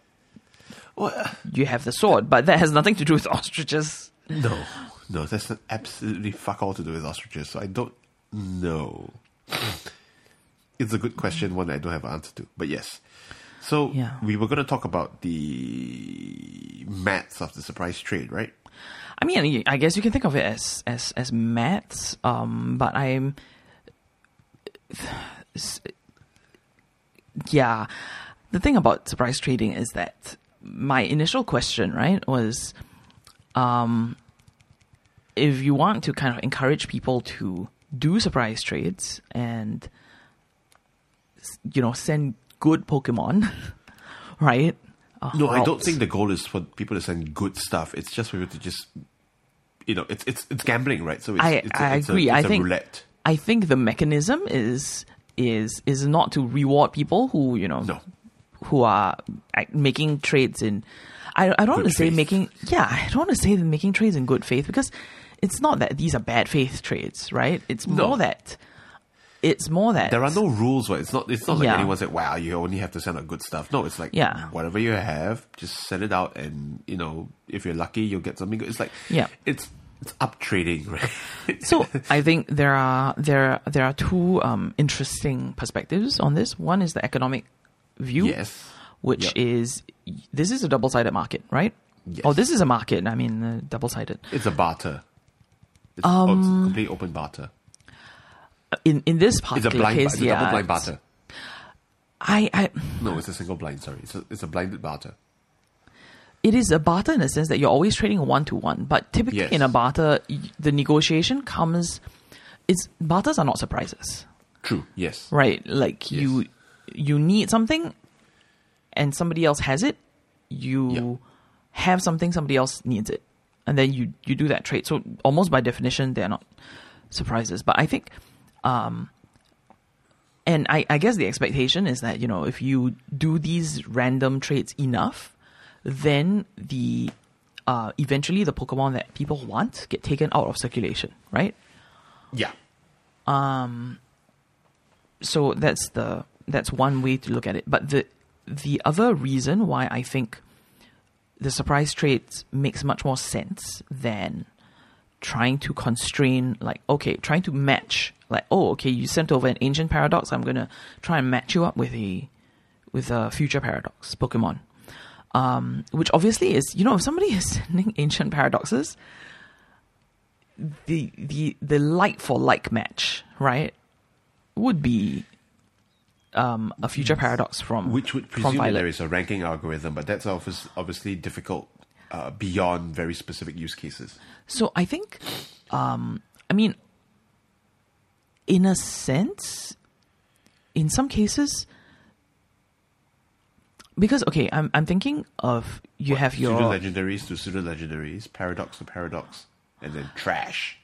well, uh, you have the sword, but that has nothing to do with ostriches. no, no, that's not absolutely fuck all to do with ostriches. So I don't know. It's a good question, one that I don't have an answer to. But yes. So Yeah. we were going to talk about the maths of the surprise trade, right? I mean, I guess you can think of it as as as maths, um, but I'm, yeah. The thing about surprise trading is that my initial question, right, was, um, if you want to kind of encourage people to do surprise trades and you know send good Pokemon, right? Uh, No, I don't think the goal is for people to send good stuff. It's just for you to just, you know, it's it's it's gambling, right? So it's, I- it's, a- I it's agree. A, I it's a think- roulette. I think the mechanism is is is not to reward people who you know No, who are making trades in. I I don't want to say faith. making. Yeah, I don't want to say they're making trades in good faith because it's not that these are bad faith trades, right? It's No. more that it's more that there are no rules. Right? It's not. It's not like Yeah. anyone said, "Wow, you only have to send out good stuff." No, it's like, Yeah. whatever you have, just send it out, and you know, if you're lucky, you'll get something good. It's like, Yeah. it's it's up trading, right? So I think there are there there are two um, interesting perspectives on this. One is the economic view, yes, which Yep. is this is a double sided market, right? Yes. Oh, this is a market. I mean, uh, double sided. it's a barter. It's, oh, Um, it's complete open barter. In in this particular blind, case, it's a yeah, double blind barter. I, I No, it's a single blind. Sorry, it's a, it's a blinded barter. it is a barter in the sense that you're always trading one to one. But typically Yes. in a barter, the negotiation comes. It's barters are not surprises, True. Yes. right? Like you, Yes. you need something, and somebody else has it. You Yep. have something, somebody else needs it, and then you you do that trade. So almost by definition, they're not surprises. But I think, um, and I, I guess the expectation is that you know if you do these random trades enough, then the uh, eventually the Pokemon that people want get taken out of circulation, right? Yeah. Um. so that's the that's one way to look at it. But the the other reason why I think the surprise trades makes much more sense than trying to constrain like okay, trying to match like oh okay, you sent over an ancient paradox, I'm gonna try and match you up with a with a future paradox Pokemon. Um, which obviously is you know if somebody is sending ancient paradoxes, the the the like for like match, right? Would be um, a future paradox from Which would presume there is a ranking algorithm, but that's obvious, obviously difficult uh, beyond very specific use cases. So I think, um, I mean, in a sense, in some cases, because okay, I'm I'm thinking of you have your Pseudo legendaries to pseudo legendaries, paradox to paradox, and then trash.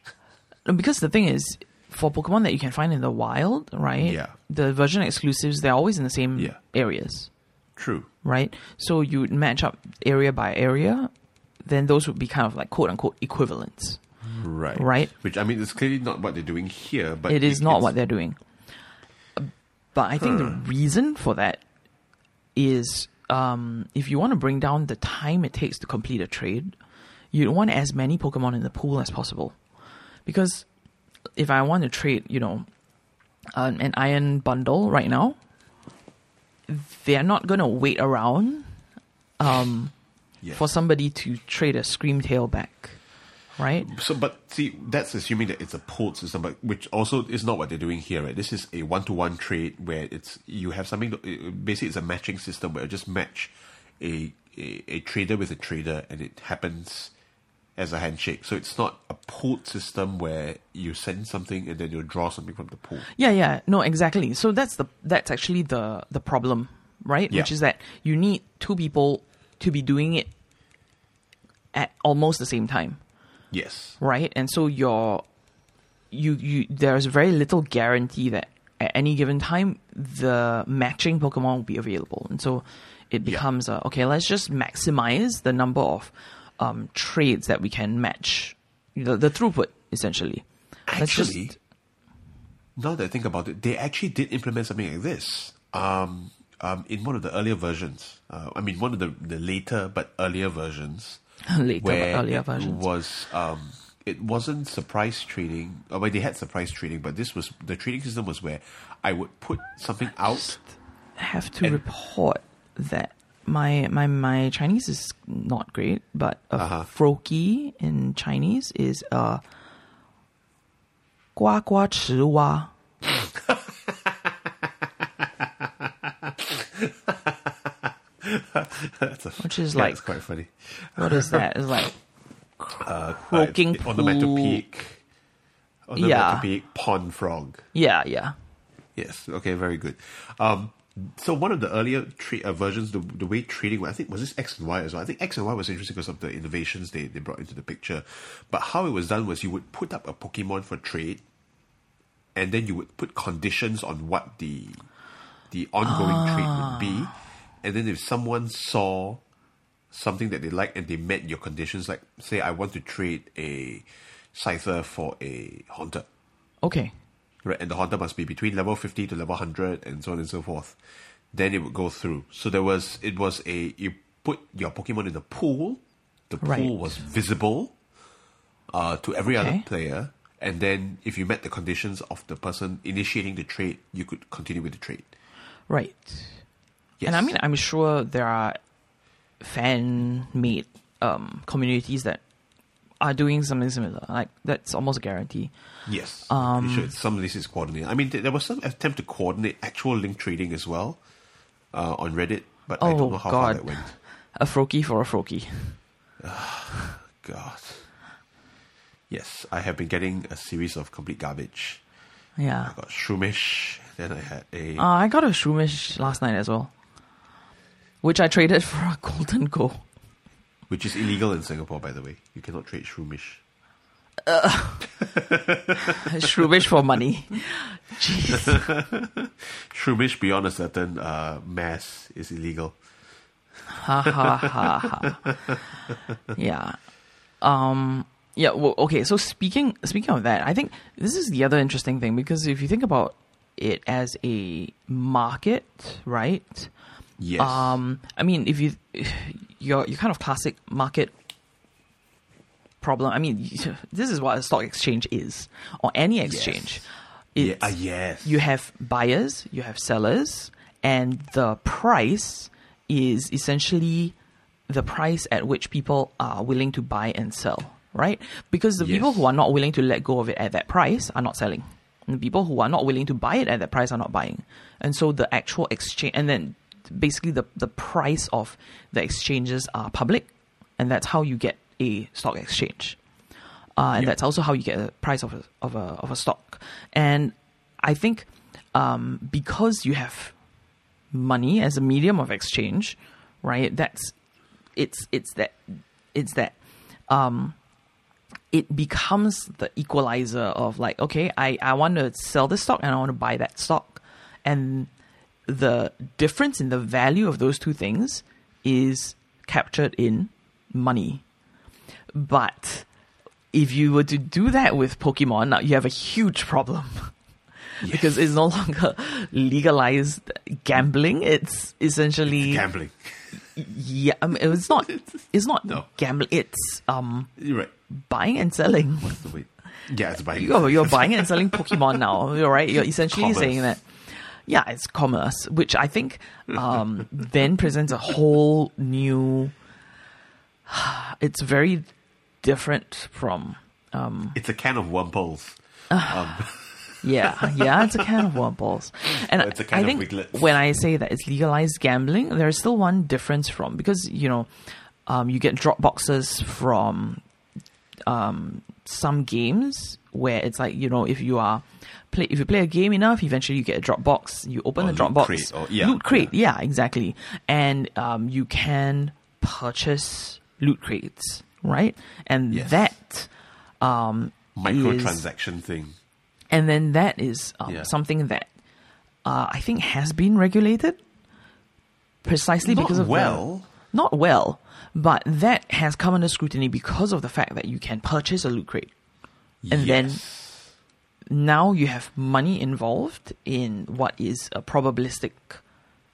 because the thing is for Pokemon that you can find in the wild, right? Yeah. The version exclusives they're always in the same Yeah. areas. True. right? So you would match up area by area, then those would be kind of like quote unquote equivalents. Right. Right. Which I mean, it's clearly not what they're doing here, but it is not what they're doing. But I think the reason for that is um, if you want to bring down the time it takes to complete a trade, you want as many Pokemon in the pool as possible. Because if I want to trade, you know, an, an iron bundle right now, they're not going to wait around um, Yes. for somebody to trade a Screamtail back, right? So, but see, that's assuming that it's a pulled system, but which also is not what they're doing here, right? This is a one-to-one trade where it's you have something. Basically, it's a matching system where you just match a, a a trader with a trader, and it happens as a handshake. So it's not a pulled system where you send something and then you draw something from the pool. Yeah, yeah, no, exactly. So that's the that's actually the the problem, right? Yeah. Which is that you need two people to be doing it at almost the same time, Yes. right? And so you're you you there's very little guarantee that at any given time the matching Pokemon will be available, and so it Yeah. becomes a, okay. Let's just maximize the number of um, trades that we can match, the, the throughput essentially. Let's just- Actually, now that I think about it, they actually did implement something like this. Um, um, in one of the earlier versions, uh, I mean, one of the, the later but earlier versions, Later, earlier versions. was um, it wasn't surprise trading. I oh, mean, they had surprise trading, but this was the trading system was where I would put something out. Have to report that my my my Chinese is not great, but a uh-huh. Froakie in Chinese is a gua gua chi wa. That's a, Which is yeah, like- quite funny. What is that? It's like Uh, Croaking uh, the pool. peak. Ornamental Yeah. peak, pond frog. Yeah, yeah. Yes. Okay. Very good. Um, so one of the earlier tra- uh, versions, the, the way trading, was- I think was this X and Y as well. I think X and Y was interesting because of the innovations they, they brought into the picture. But how it was done was you would put up a Pokemon for trade, and then you would put conditions on what the the ongoing trade would be, and then if someone saw something that they liked and they met your conditions, like say I want to trade a Scyther for a Haunter. Okay. Right, and the Haunter must be between level 50 to level 100 and so on and so forth. Then it would go through. So there was, it was a, you put your Pokemon in the pool, the pool Right. was visible uh, to every other player, and then if you met the conditions of the person initiating the trade, you could continue with the trade. Right. Yes. And I mean, I'm sure there are fan made um, communities that are doing something similar. Like, that's almost a guarantee. Yes, I'm Um, sure some of this is coordinated. I mean, th- there was some attempt to coordinate actual link trading as well uh, on Reddit, but I Oh, don't know how far God. that went. A Froakie for a Froakie. God. Yes, I have been getting a series of complete garbage. Yeah. I got Shroomish, then I had a. Uh, I got a Shroomish last night as well. Which I traded for a Gholdengo. which is illegal in Singapore, by the way. You cannot trade Shroomish. Shroomish for money. Jeez. Shroomish beyond a certain uh, mass is illegal. ha ha ha ha. Yeah. Um yeah, well, okay, so speaking speaking of that, I think this is the other interesting thing because if you think about it as a market, right? Yes. Um, I mean, if you your your kind of classic market problem. I mean, this is what a stock exchange is, or any exchange. yeah, It's, uh, yes. You have buyers, you have sellers, and the price is essentially the price at which people are willing to buy and sell, right? Because the people who are not willing to let go of it at that price are not selling. And the people who are not willing to buy it at that price are not buying. And so the actual exchange, and then basically the, the price of the exchanges are public, and that's how you get a stock exchange. Uh, and Yeah. that's also how you get a price of a, of a, of a stock. And I think um, because you have money as a medium of exchange, right? That's it's it's that it's that um it becomes the equalizer of like, okay, I, I want to sell this stock and I want to buy that stock. And the difference in the value of those two things is captured in money. But if you were to do that with Pokemon, now you have a huge problem. because it's no longer legalized gambling. It's essentially Gambling. yeah. I mean, it's not. It's not No. gambling. It's um You're right. buying and selling. What's the way- Yeah, it's buying. You're, you're buying and selling Pokemon now. You're right. You're essentially Commerce. saying that. Yeah, it's commerce, which I think um, then presents a whole new. It's very different from um, It's a can of Wurmples. Yeah, yeah, it's a can of wormballs. And It's a can I of think Wigletts. when I say that it's legalized gambling, there's still one difference from because you know, um, you get drop boxes from um, some games where it's like you know if you are play if you play a game enough, eventually you get a drop box. You open Or the drop loot box, crate, or- yeah, loot crate, yeah. exactly, and um, you can purchase loot crates, right? And Yes. that um, is- Microtransaction thing. and then that is um, Yeah. something that uh, I think has been regulated precisely Not because of the- well. not well, but that has come under scrutiny because of the fact that you can purchase a loot crate. And then- Yes. Now you have money involved in what is a probabilistic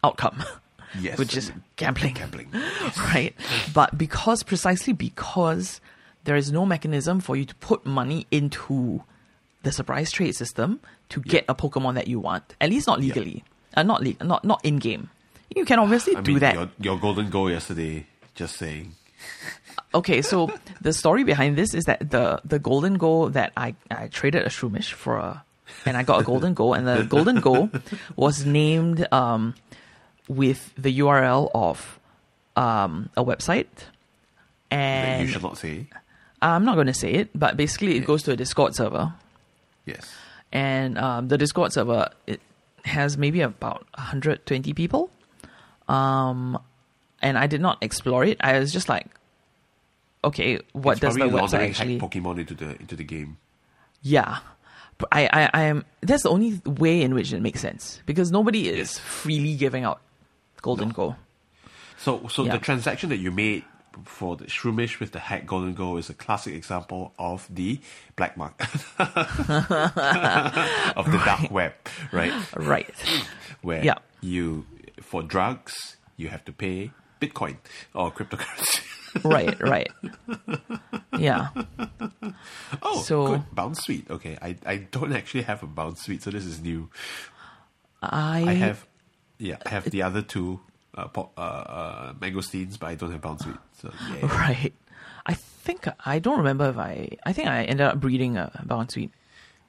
outcome, Yes. which is gambling gambling. right? But because precisely because there is no mechanism for you to put money into the surprise trade system to get a Pokemon that you want, at least not legally, uh, not le- not not in game. You can obviously I do mean, that. Your, your Gholdengo yesterday. Just saying. Okay, so the story behind this is that the the Gholdengo that I, I traded a Shroomish for a, and I got a Gholdengo, and the Gholdengo was named um, with the URL of um, a website, and you should not say. I'm not going to say it, but basically it goes to a Discord server, Yes. and um, the Discord server it has maybe about 120 people. Um, and I did not explore it. I was just like, okay, what It's does the website actually? hack Pokemon into the into the game. Yeah. But I, I, I am. That's the only way in which it makes sense because nobody is freely giving out golden No. go. So, so Yeah. the transaction that you made for the Shroomish with the hack Gholdengo is a classic example of the black market of the dark web, right? Right. Where Yeah. you for drugs you have to pay Bitcoin or cryptocurrency. Right. Right. Yeah. oh, So- good. Bounsweet. Okay, I, I don't actually have a Bounsweet, so this is new. I, I have, yeah, I have the other two uh, pop, uh, uh, mangosteens, but I don't have Bounce Suite. So yeah. Right. I think I don't remember if I. I think I ended up breeding a Bounsweet.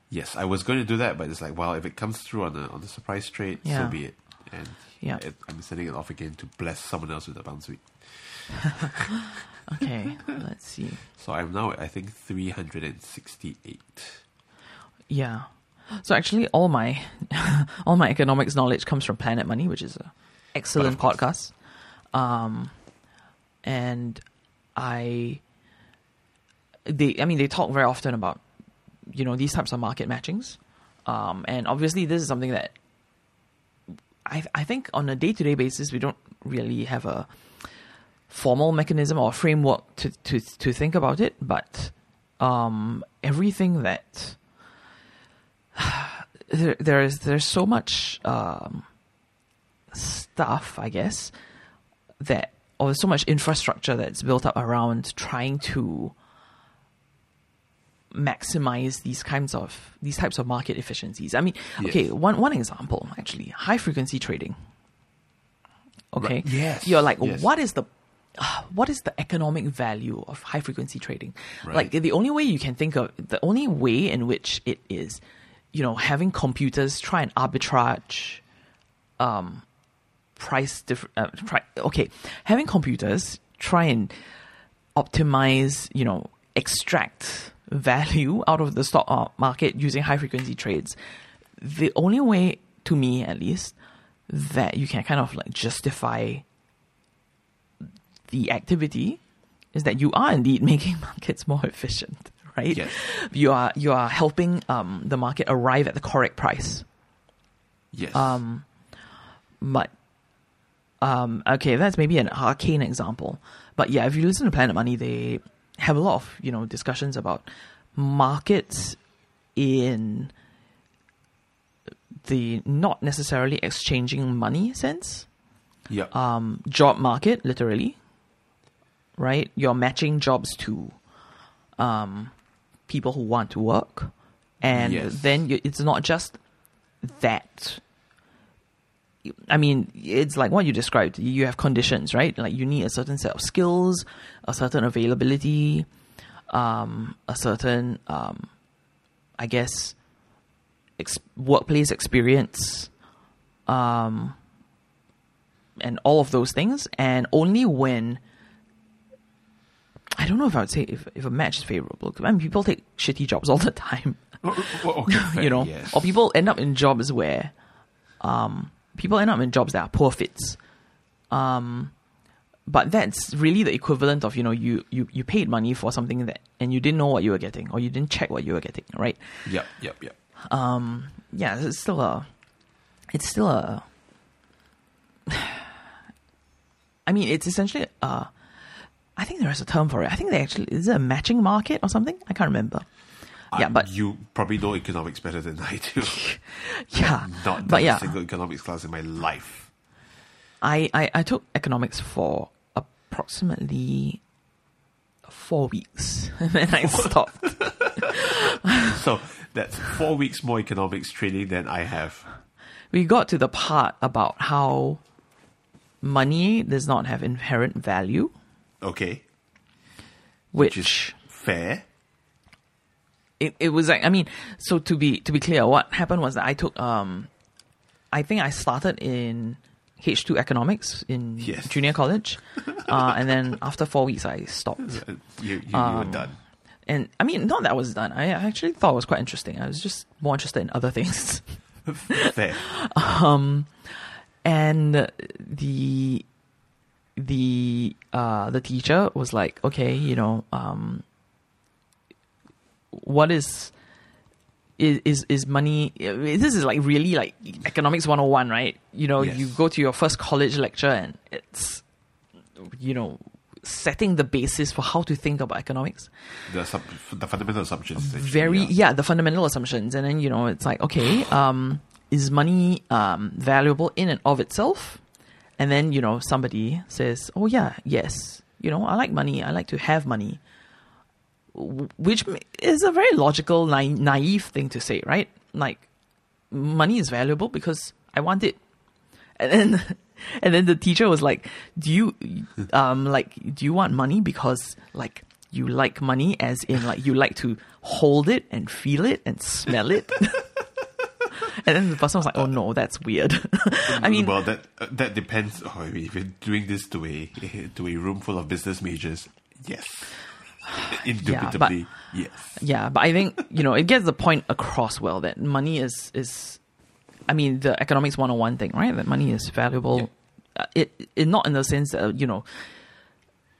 Yes, I was going to do that, but it's like, well, if it comes through on a on the surprise trade, Yeah. so be it. And Yeah. it, I'm sending it off again to bless someone else with a Bounsweet. Okay. let's see. So I'm now at I think 368. Yeah. So actually, all my all my economics knowledge comes from Planet Money, which is a excellent podcast. Um, and I, they, I mean, they talk very often about, you know, these types of market matchings. Um, and obviously, this is something that I, I think on a day to day basis, we don't really have a formal mechanism or framework to, to, to think about it. But um, everything that there, there is there's so much um, stuff, I guess, that or there's so much infrastructure that's built up around trying to maximize these kinds of these types of market efficiencies. I mean, okay, one one example actually, high frequency trading. Okay, Right. Yes. you're like, Yes. what is the what is the economic value of high frequency trading? Right. Like the only way you can think of the only way in which it is, you know, having computers try and arbitrage um, price different. Uh, try, okay, having computers try and optimize, you know, extract value out of the stock uh, market using high frequency trades. The only way, to me at least, that you can kind of like justify the activity is that you are indeed making markets more efficient, right? Yes. You are you are helping um, the market arrive at the correct price. Yes. Um, but um, okay, that's maybe an arcane example. But yeah, if you listen to Planet Money, they have a lot of you know discussions about markets in the not necessarily exchanging money sense. yeah. Um, job market, literally, right? You're matching jobs to um, people who want to work, and Yes. then you, it's not just that. I mean, it's like what you described. You have conditions, right? Like you need a certain set of skills, a certain availability, um, a certain, um, I guess, ex- workplace experience, um, and all of those things. And only when I don't know if I would say if, if a match is favorable. I mean, people take shitty jobs all the time Oh, oh, okay, fair, you know, yes. or people end up in jobs where, um, people end up in jobs that are poor fits. Um, but that's really the equivalent of you know you, you you paid money for something that and you didn't know what you were getting or you didn't check what you were getting, right? Yep, yep, yep. Um, yeah, it's still a, it's still a. I mean, it's essentially uh, I think there is a term for it. I think they actually is it a matching market or something? I can't remember. Yeah, but you probably know economics better than I do. yeah, Not done but a yeah, single economics class in my life. I, I, I took economics for approximately four weeks and then I stopped. So that's four weeks more economics training than I have. we got to the part about how money does not have inherent value, Okay, which, which is fair. it, it was like I mean, so to be to be clear, what happened was that I took um I think I started in H two economics in Yes. junior college. uh, and then after four weeks I stopped. Uh, You, you, you Um, were done. And I mean, not that was done. I actually thought it was quite interesting. I was just more interested in other things. Fair. Um, and the the uh the teacher was like okay you know um what is is is, is money this is like really like economics 101 right you know Yes. you go to your first college lecture and it's you know setting the basis for how to think about economics The, sub, the fundamental assumptions. very yeah. yeah the fundamental assumptions and then you know it's like okay um is money um valuable in and of itself and then you know somebody says oh yeah yes. You know i like money. I like to have money. Which is a very logical na- naive thing to say right? Like money is valuable because i want it. And then and then the teacher was like do you um like do you want money because like you like money as in like you like to hold it and feel it and smell it and then the person was like oh no that's weird i mean well, that uh, that depends. Oh, if you're doing this to a to a room full of business majors, yes, indubitably, yes. Yeah, but I think you know it gets the point across well that money is is, I mean the economics one hundred and one thing, right? That money is valuable. Uh, it, it not in the sense that you know,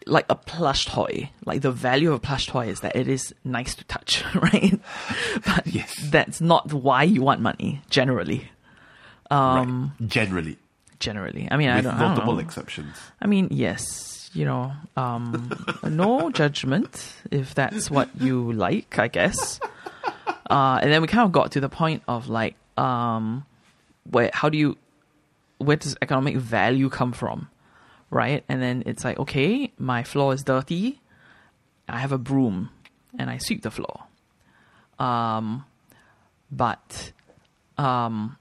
like a plush toy. Like the value of a plush toy is that it is nice to touch, right? but Yes. that's not why you want money generally. Um, right. Generally, Generally, I mean, I don't, I don't multiple know. exceptions. I mean, yes, you know, um, no judgment if that's what you like, I guess. Uh, and then we kind of got to the point of like, um, where how do you, where does economic value come from, right? And then it's like, okay, my floor is dirty, I have a broom, and I sweep the floor. Um, but, um,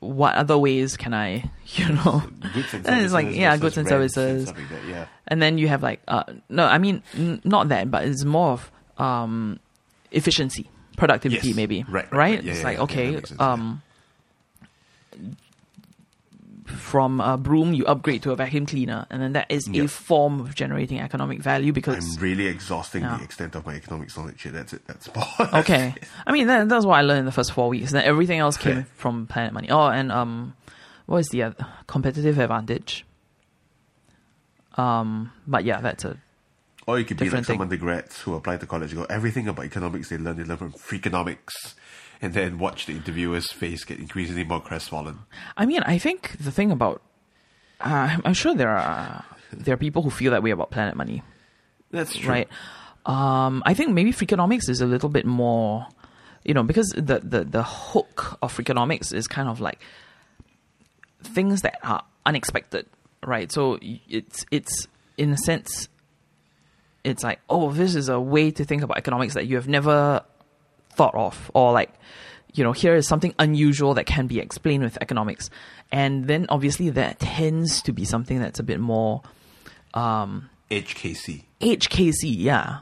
what other ways can I, you know? Goods and And it's like, yeah, goods and services. like that, yeah. And then you have like, uh, no, I mean, n- not that, but it's more of um, efficiency, productivity, Yes. maybe. Right, right, Right? right. Yeah, it's yeah, like, okay, that makes sense, um, from a broom, you upgrade to a vacuum cleaner, and then that is a form of generating economic value because. I'm really exhausting Yeah. the extent of my economics knowledge here. That's it. That's okay. I mean, that, that's what I learned in the first four weeks. Then everything else came from Planet Money. Oh, and um, what is the other? competitive advantage? Um, but yeah, that's a Or you could be like Different some thing. undergrads who apply to college and go, everything about economics they learn, they learn from Freakonomics. And then watch the interviewer's face get increasingly more crestfallen. I mean, I think the thing about uh, I'm sure there are there are people who feel that way about Planet Money, That's true. right? Um, I think maybe Freakonomics is a little bit more, you know, because the the the hook of Freakonomics is kind of like things that are unexpected, right? So it's it's in a sense, it's like oh, this is a way to think about economics that you have never thought of, or like you know, here is something unusual that can be explained with economics. And then obviously that tends to be something that's a bit more um, HKC. HKC, yeah.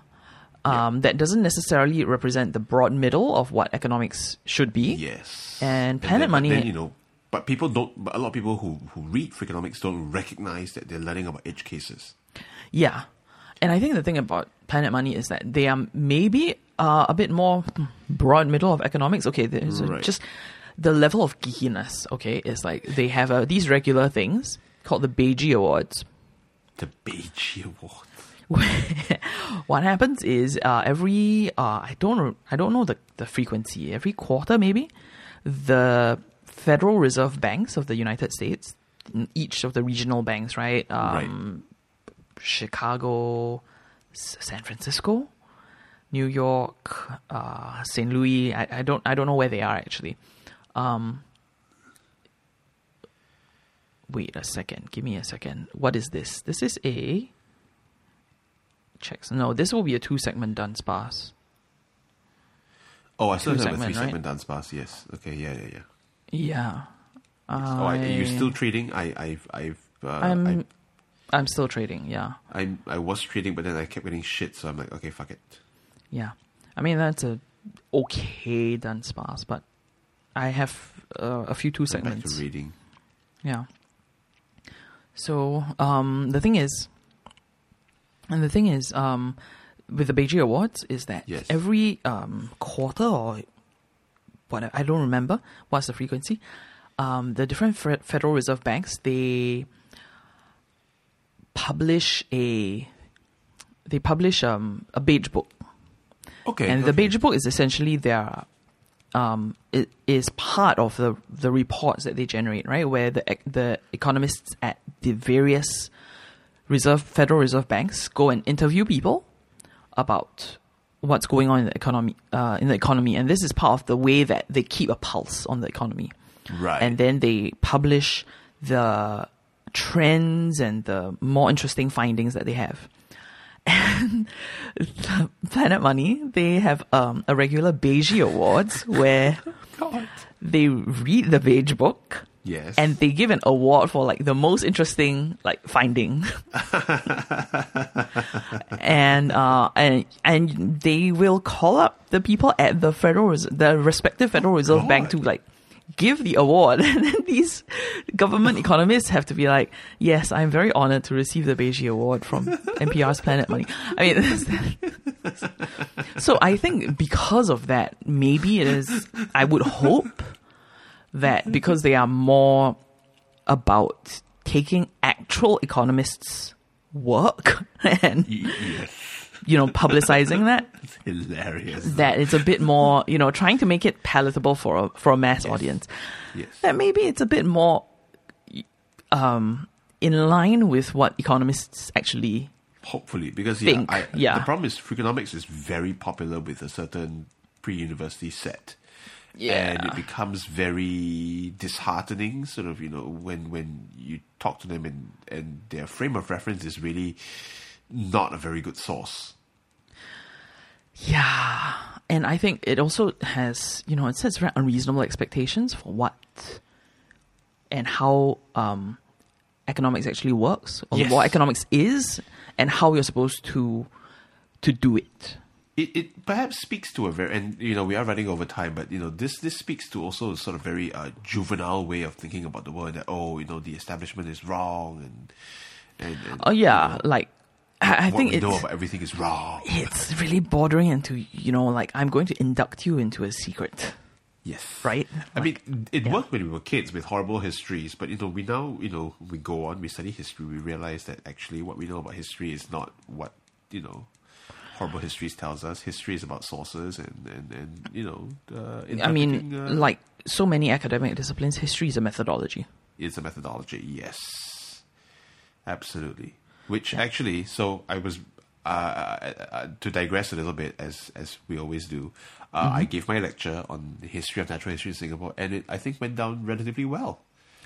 Um, That doesn't necessarily represent the broad middle of what economics should be. Yes. And then- Planet but Money- Then, you know, but people don't, but a lot of people who, who read Freakonomics don't recognize that they're learning about edge cases. Yeah. And I think the thing about Planet Money is that they are maybe uh, a bit more broad middle of economics. Okay, there's Right. just the level of geekiness, okay, is like they have uh, these regular things called the Beigie Awards. The Beige Award. what happens is uh, every uh, I don't know, I don't know the, the frequency every quarter maybe the Federal Reserve banks of the United States each of the regional banks right um, Chicago S- San Francisco New York uh, St Louis I, I don't I don't know where they are actually um, wait a second give me a second what is this this is a checks. No, this will be a two segment dance pass. Oh, I still have a segment, three right? segment dance pass. Yes. Okay. Yeah. Yeah. Yeah. Yeah. oh, are you still trading? I, I've, I've, uh, I'm I'm still trading, yeah. I, I, was trading, but then I kept getting shit. So I'm like, okay, fuck it. Yeah. I mean that's a okay done pass, but I have uh, a few two I'm back segments. to reading. Yeah. So um, the thing is, and the thing is, um, with the Beigie Awards is that Yes. every um, quarter or what I don't remember what's the frequency. Um, the different fe- Federal Reserve banks they publish a they publish um, a beige book, Okay. and the okay. beige book is essentially their um, it is part of the the reports that they generate, right? Where the the economists at the various reserve Federal Reserve banks go and interview people about what's going on in the economy uh, in the economy, and this is part of the way that they keep a pulse on the economy. Right. And then they publish the trends and the more interesting findings that they have. And Planet Money, they have um, a regular Beige Awards where God. they read the Beige book Yes. and they give an award for like the most interesting like finding and uh and and they will call up the people at the federal Res- the respective federal reserve bank to like give the award and then these government economists have to be like yes i'm very honored to receive the beige award from npr's planet money i mean so i think because of that maybe it is i would hope that because they are more about taking actual economists' work and yes. You know publicizing that It's hilarious. that it's a bit more you know trying to make it palatable for a for a mass audience yes. that maybe it's a bit more um in line with what economists actually Hopefully, because yeah, I, yeah. the problem is Freakonomics is very popular with a certain pre-university set. Yeah. and it becomes very disheartening. Sort of, you know, when when you talk to them and and their frame of reference is really not a very good source. Yeah, and I think it also has, you know, it sets very unreasonable expectations for what and how um, economics actually works, or Yes. what economics is, and how you're supposed to to do it. It, it perhaps speaks to a very and you know we are running over time, but you know this this speaks to also a sort of very uh, juvenile way of thinking about the world. That oh, you know, the establishment is wrong, and and, and Oh yeah, like I, I think we it's know about everything is wrong. it's really bordering into you know like I'm going to induct you into a secret, Yes, right? I mean, it yeah. worked when we were kids with horrible histories, but you know, we now, you know, we go on, we study history, we realize that actually what we know about history is not what, you know, horrible histories tells us. History is about sources and, and, and you know, uh, I mean, uh, like so many academic disciplines, history is a methodology. it's a methodology, yes. Absolutely. Which actually, so I was, uh, uh, uh, to digress a little bit, as as we always do, uh, I gave my lecture on the history of natural history in Singapore, and it, I think, went down relatively well.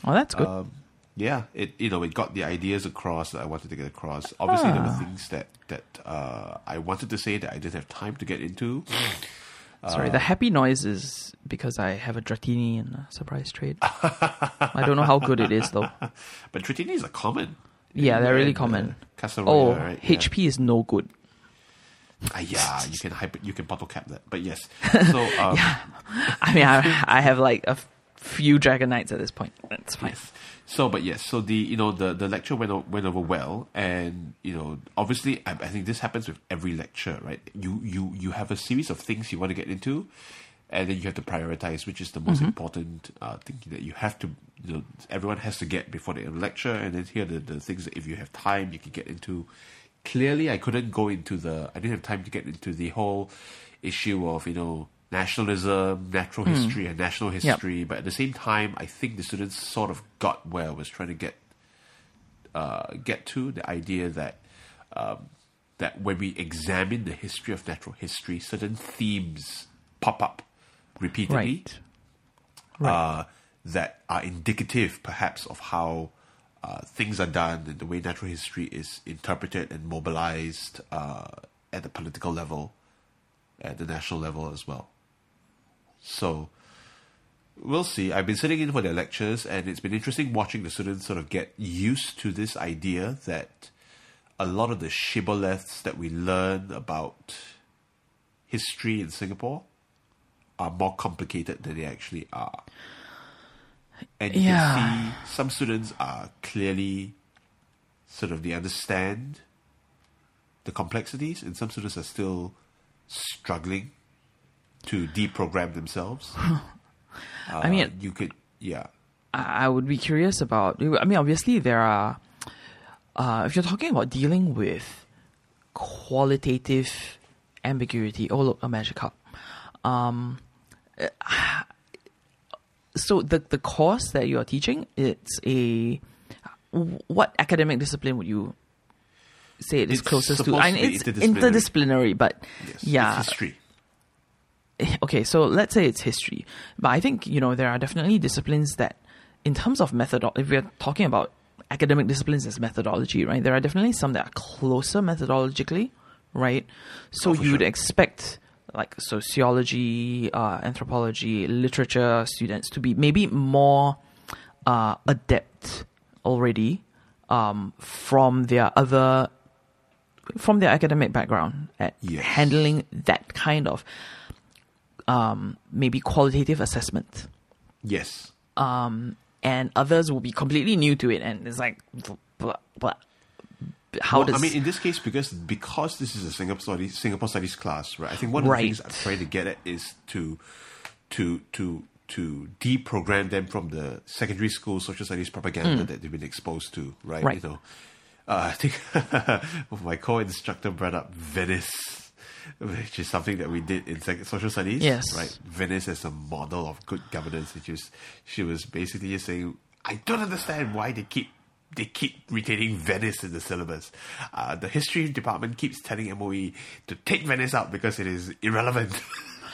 Oh, that's good. Um, yeah, it you know it got the ideas across that I wanted to get across. Obviously, there were Ah. things that that uh, I wanted to say that I didn't have time to get into. Sorry, the happy noise is because I have a Dratini in a surprise trade. I don't know how good it is though. But Dratini is a common. Yeah, they're really uh, common. Oh, right? Yeah. HP is no good. Ah, yeah, you can hyper, you can bottle cap that. But yes, so um, I mean, I, I have like a few Dragonites at this point. That's fine. Yes. So, but yes, so the you know the the lecture went o- went over well, and you know obviously I, I think this happens with every lecture, right? You you you have a series of things you want to get into, and then you have to prioritize which is the most important uh, thing that you have to you know everyone has to get before the lecture, and then here are the the things that if you have time you can get into. Clearly, I couldn't go into the. I didn't have time to get into the whole issue of you know nationalism, natural history, and national history. But at the same time, I think the students sort of got where I was trying to get uh, get to the idea that um, that when we examine the history of natural history, certain themes pop up repeatedly Right. uh, that are indicative, perhaps, of how uh, things are done and the way natural history is interpreted and mobilized uh, at the political level, at the national level as well. So we'll see. I've been sitting in for their lectures, and it's been interesting watching the students sort of get used to this idea that a lot of the shibboleths that we learn about history in Singapore are more complicated than they actually are. And you Yeah. can see some students are clearly sort of they understand the complexities, and some students are still struggling to deprogram themselves. I mean, Uh, you could, yeah, I would be curious about. I mean, obviously there are. Uh, if you're talking about dealing with qualitative ambiguity, oh look, a magic cup. Um, uh, so the the course that you are teaching, it's a what academic discipline would you say it is It's closest to? I mean, it's interdisciplinary. interdisciplinary, but yes, yeah, it's history. Eh, okay, so let's say it's history, but I think you know there are definitely disciplines that, in terms of method, if we're talking about academic disciplines as methodology, right? There are definitely some that are closer methodologically, right? So Oh, you'd sure. expect like sociology, uh, anthropology, literature students to be maybe more uh, adept already um, from their other from their academic background at Yes. handling that kind of um, maybe qualitative assessment. Yes, Um, and others will be completely new to it, and it's like, but, but how well, does I mean, in this case, because because this is a Singapore studies Singapore studies class, right? I think one of Right. the things I'm trying to get at is to to to to deprogram them from the secondary school social studies propaganda that they've been exposed to, right? Right. You know, uh, I think my co-instructor brought up Venice, which is something that we did in social studies. Yes. right. Venice as a model of good governance. Which is, she was basically just saying, I don't understand why they keep they keep retaining Venice in the syllabus. Uh, the history department keeps telling MOE to take Venice out because it is irrelevant.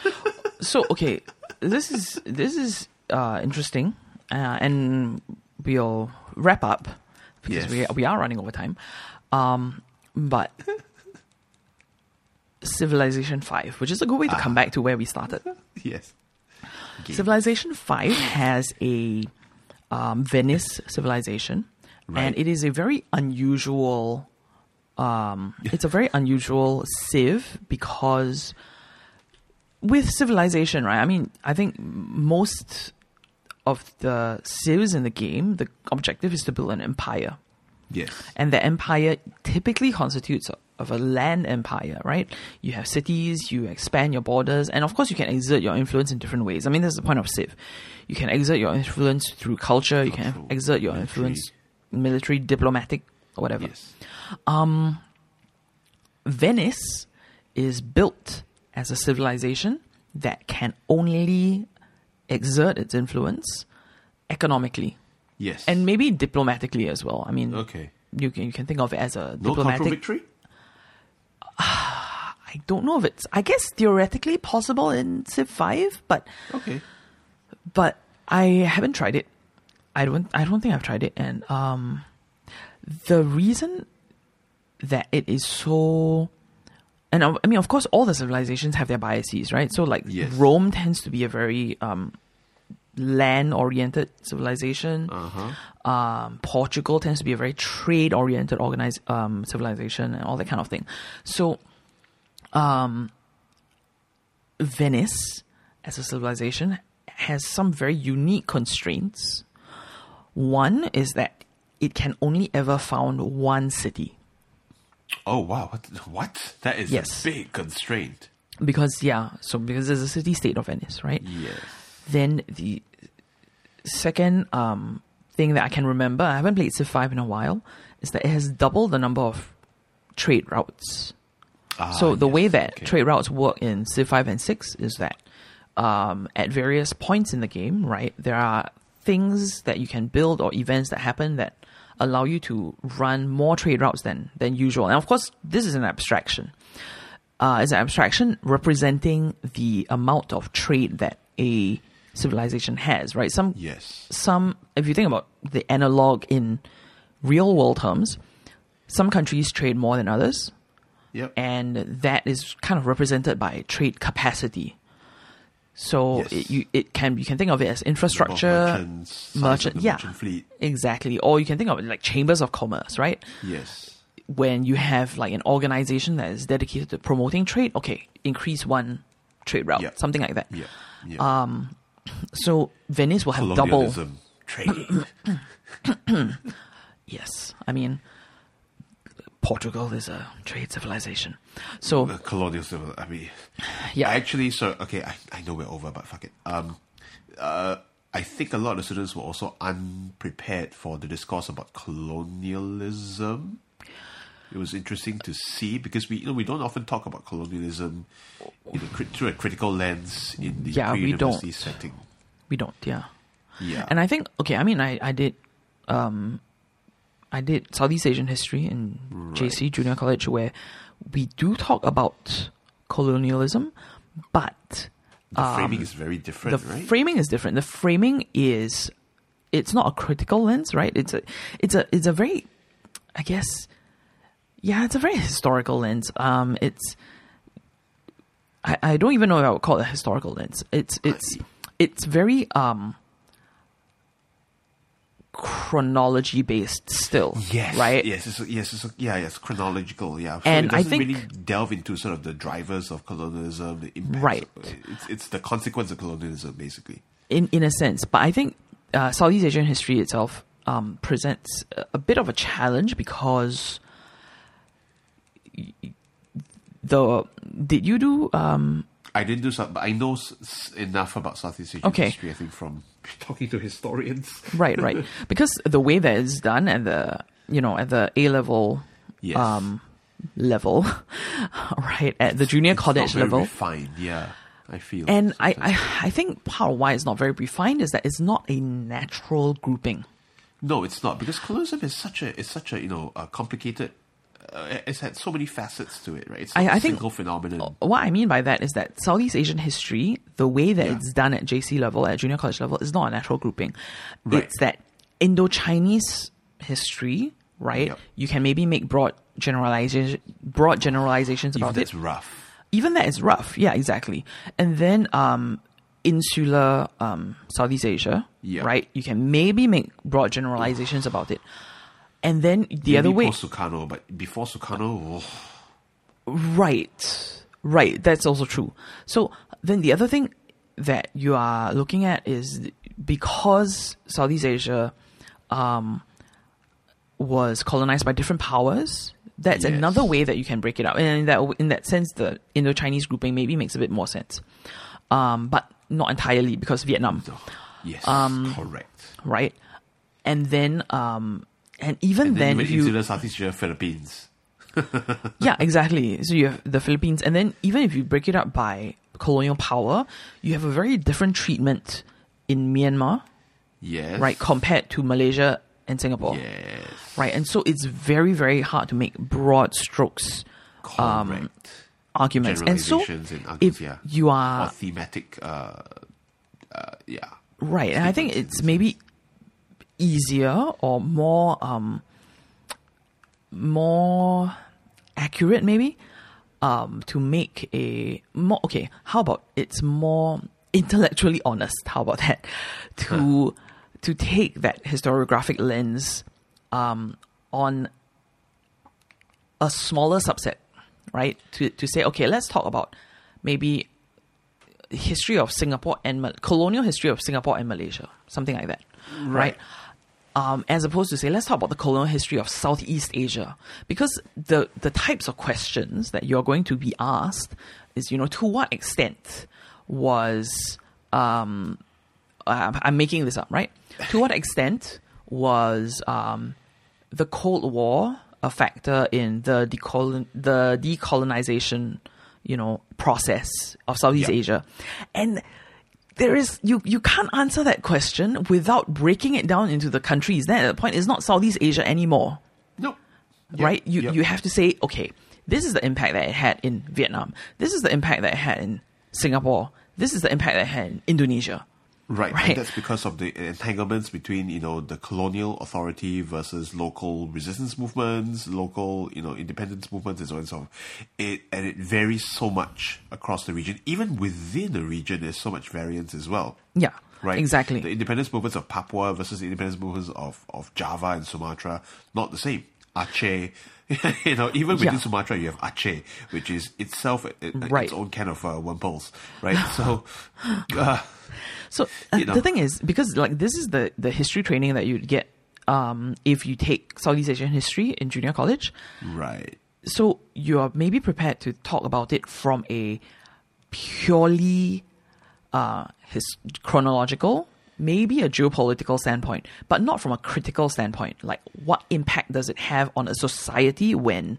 so okay this is this is uh interesting uh, and we'll wrap up because Yes. we, we are running over time um but civilization 5 which is a good way to come back to where we started yes. civilization 5 has a um, venice civilization and it is a very unusual um, it's a very unusual civ because with civilization, right? I mean, I think most of the civs in the game, the objective is to build an empire. Yes. And the empire typically constitutes of a land empire, right? You have cities, you expand your borders, and of course, you can exert your influence in different ways. I mean, that's the point of Civ. You can exert your influence through culture, you can exert your influence military, diplomatic, or whatever. Yes. Um, Venice is built as a civilization that can only exert its influence economically Yes. and maybe diplomatically as well. I mean, okay. you can you can think of it as a No diplomatic. victory. I don't know if it's. I guess theoretically possible in Civ Five, but Okay. but I haven't tried it. I don't. I don't think I've tried it, and um, the reason that it is so. And uh, I mean, of course, all the civilizations have their biases, right? So, like Yes. Rome tends to be a very um, land-oriented civilization. Uh huh. um, Portugal tends to be a very trade oriented organized um, civilization and all that kind of thing. So, um, Venice as a civilization has some very unique constraints. One is that it can only ever found one city Oh wow! What? What? That is Yes. a big constraint. because yeah, so because there's a city state of Venice, right? Yes. Then the second um, thing that I can remember, I haven't played Civ 5 in a while, is that it has double the number of trade routes. Ah, so the yes, way that okay. trade routes work in Civ 5 and 6 is that um, at various points in the game, right, there are things that you can build or events that happen that allow you to run more trade routes than, than usual. And of course, this is an abstraction. Uh, it's an abstraction representing the amount of trade that a civilization has, right? Some Yes. some if you think about the analog in real world terms, some countries trade more than others, Yep. and that is kind of represented by trade capacity. So Yes. it, you it can you can think of it as infrastructure, merchants, merchant, yeah, merchant fleet. exactly. Or you can think of it like chambers of commerce, right? Yes. When you have like an organization that is dedicated to promoting trade, okay, increase one trade route, something like that. Yeah. Yeah. Um, So Venice will have double. Trade. Yes, I mean, Portugal is a trade civilization. So Uh, colonial civil. I mean, yeah, actually, so okay, I, I know we're over, but fuck it. Um, uh, I think a lot of the students were also unprepared for the discourse about colonialism. It was interesting to see because we, you know, we don't often talk about colonialism in a, through a critical lens in the Yeah, we don't. setting. we don't. Yeah. Yeah, And I think okay, I mean I, I did um I did Southeast Asian history in JC Junior College where we do talk about colonialism, but the um, framing is very different, the right? framing is different. The framing is it's not a critical lens, right? It's a it's a it's a very I guess yeah, it's a very historical lens. Um it's I, I don't even know if I would call it a historical lens. It's it's it's very um chronology based still. Yes, Right? Yes, it's, yes, it's, yeah, yes, chronological. Yeah, so And it I doesn't think- really delve into sort of the drivers of colonialism, the impact. Right. It's it's the consequence of colonialism, basically. in in a sense. But I think uh, Southeast Asian history itself um, presents a, bit of a challenge because the did you do um, I didn't do some, but I know enough about Southeast Asian Okay. history. I think from talking to historians. right right because the way that it's done at the you know at the A level Yes. um, level right at the junior It's college not very level refined. Yeah, I feel. and I. I I think part of why it's not very refined is that it's not a natural grouping no, it's not because colonialism is such a it's such a you know a complicated. Uh, it's had so many facets to it, right? It's I- I think- single phenomenon. what I mean by that is that Southeast Asian history, the way that Yeah. it's done at JC level, at junior college level, is not a natural grouping. Right. It's that Indo Chinese history, right? Yep. You can maybe make broad generalization, broad generalizations about it. Even that's it. rough. Even that is rough, yeah, exactly. And then um, insular um, Southeast Asia, Yeah. right? You can maybe make broad generalizations about it. And then the other way, Sukarno, but before Sukarno, oh, Right. Right. That's also true. So then the other thing that you are looking at is because Southeast Asia um, was colonized by different powers. That's Yes. another way that you can break it up, and in that in that sense, the Indo-Chinese grouping maybe makes a bit more sense, um, but not entirely because Vietnam, yes, Um, correct. right? And then, um, and even And then, then you insular Southeast Asia, Philippines. yeah, exactly. So you have the Philippines, and then even if you break it up by colonial power, you have a very different treatment in Myanmar, Yes. right, compared to Malaysia and Singapore, Yes. right? And so it's very, very hard to make broad strokes um, arguments. And so arguments, if yeah. you or are thematic, uh, uh, yeah. right, and I think it's maybe easier or more um more accurate maybe um to make a more okay how about it's more intellectually honest? How about that? To to take that historiographic lens um on a smaller subset right? To to say okay let's talk about maybe history of Singapore and colonial history of Singapore and Malaysia, something like that, right? Um, as opposed to say, let's talk about the colonial history of Southeast Asia, because the the types of questions that you're going to be asked is, you know, to what extent was um, I'm I'm making this up, right? To what extent was um, the Cold War a factor in the decolon- the decolonization, you know, process of Southeast Yeah. Asia? And there is you you can't answer that question without breaking it down into the countries. Then at that point, it's not Southeast Asia anymore No. right? You Yep. you have to say, okay, this is the impact that it had in Vietnam. This is the impact that it had in Singapore. This is the impact that it had in Indonesia. Right, Right. and that's because of the entanglements between you know the colonial authority versus local resistance movements, local you know independence movements, and so on and so on. It and it varies so much across the region. Even within the region, there's so much variance as well. Yeah, Right, exactly. The independence movements of Papua versus the independence movements of, of Java and Sumatra, not the same. Aceh, you know, even within Yeah. Sumatra, you have Aceh, which is itself Right. its own kind of uh, wimples, right? So, uh, So uh, You know. the thing is, because like this is the the history training that you'd get um, if you take Southeast Asian history in junior college. Right. So you are maybe prepared to talk about it from a purely uh, his chronological, maybe a geopolitical standpoint, but not from a critical standpoint. Like, what impact does it have on a society when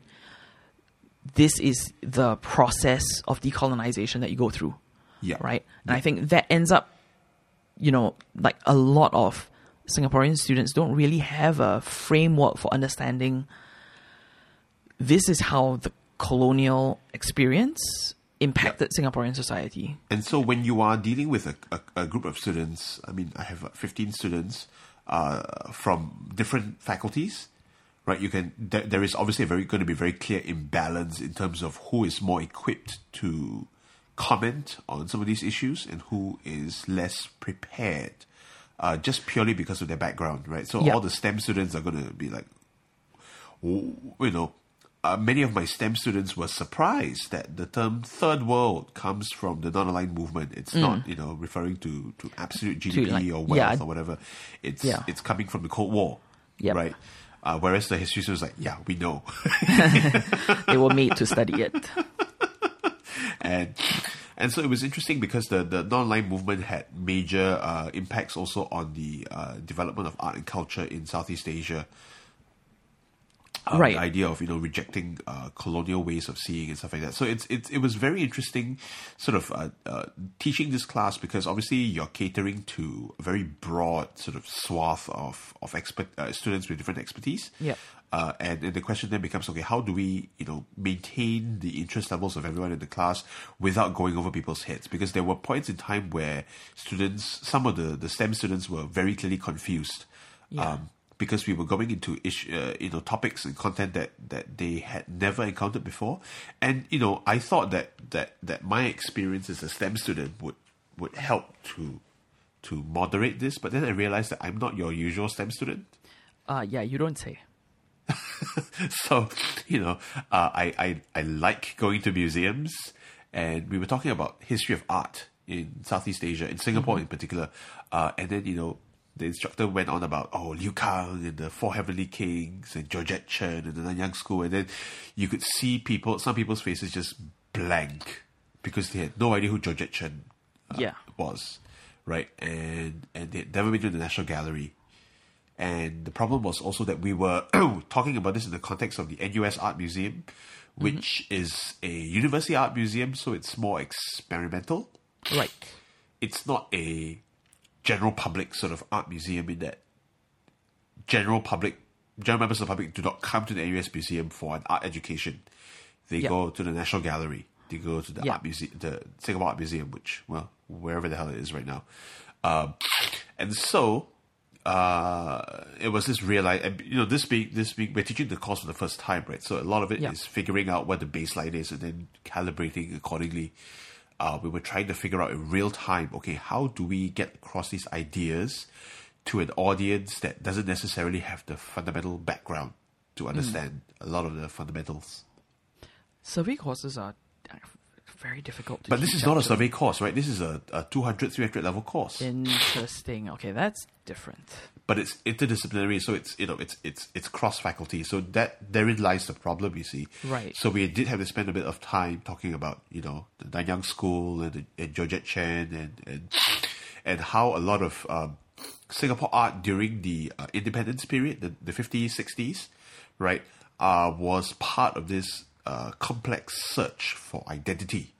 this is the process of decolonization that you go through? Yeah. Right. And I think that ends up, you know, like a lot of Singaporean students don't really have a framework for understanding this is how the colonial experience impacted Singaporean society. And so when you are dealing with a, a, a group of students, I mean, I have uh, 15 students uh, from different faculties, right? You can, there, there is obviously a very, going to be very clear imbalance in terms of who is more equipped to comment on some of these issues and who is less prepared, uh, just purely because of their background, right? So Yeah. all the STEM students are going to be like, you know, uh, many of my STEM students were surprised that the term third world comes from the non-aligned movement. It's not, you know, referring to, to absolute GDP Mm. like- or wealth yeah. or whatever. It's Yeah. it's coming from the Cold War, Yep. right? Uh, whereas the history students like, yeah, we know, They were made to study it. and and so it was interesting because the the non-aligned movement had major uh, impacts also on the uh, development of art and culture in Southeast Asia. uh, Right. The idea of you know rejecting uh, colonial ways of seeing and stuff like that. So it's it's it was very interesting, sort of uh, uh, teaching this class because obviously you're catering to a very broad sort of swath of of expert uh, students with different expertise. Yeah. Uh, and, and the question then becomes, okay, how do we, you know, maintain the interest levels of everyone in the class without going over people's heads? Because there were points in time where students, some of the, the STEM students were very clearly confused. Yeah. Um, because we were going into ish, uh, you know topics and content that, that they had never encountered before, and you know I thought that that, that my experience as a STEM student would would help to to moderate this, but then I realized that I'm not your usual STEM student. Uh, yeah, you don't say. so you know uh, I, I I like going to museums and we were talking about history of art in Southeast Asia in Singapore in particular uh, and then you know the instructor went on about oh Liu Kang and the Four Heavenly Kings and Georgette Chen and the Nanyang School and then you could see people some people's faces just blank because they had no idea who Georgette Chen uh, Yeah. was right? And and they had never been to the National Gallery and the problem was also that we were talking about this in the context of the NUS Art Museum, which is a university art museum, so it's more experimental. Right. It's not a general public sort of art museum in that general public, general members of the public do not come to the NUS Museum for an art education. They Yeah. go to the National Gallery. They go to the Yeah. art museum, the Singapore Art Museum, which well, wherever the hell it is right now. Um, and so uh, it was this real and you know this week this week we're teaching the course for the first time right? So a lot of it is Yeah. figuring out what the baseline is and then calibrating accordingly. Uh, we were trying to figure out in real time okay how do we get across these ideas to an audience that doesn't necessarily have the fundamental background to understand a lot of the fundamentals? Survey courses are very difficult to but this is not a survey course right this is a, a 200 300 level course Interesting. Okay, that's different. but it's interdisciplinary, so it's you know it's it's it's cross faculty. So that therein lies the problem, you see. Right. So we did have to spend a bit of time talking about you know the Nanyang School and, and Georgette Chen and and and how a lot of um, Singapore art during the uh, independence period, the the fifties sixties, right, uh, was part of this uh, complex search for identity.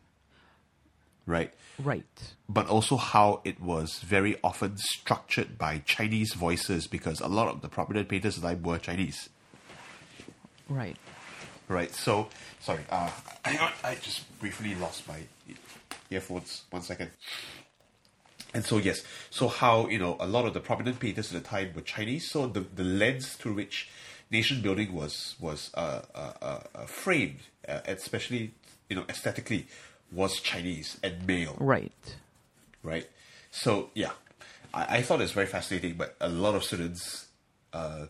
Right Right. but also how it was very often structured by Chinese voices because a lot of the prominent painters at the time were Chinese. Right. Right. So, sorry, uh, hang on, I just briefly lost my earphones. One second. And so, yes, so how, you know, a lot of the prominent painters at the time were Chinese, so the, the lens through which nation building was was uh, uh, uh, uh, framed, uh, especially, you know, aesthetically, was Chinese and male. Right. right? So yeah, I, I thought it was very fascinating, but a lot of students uh,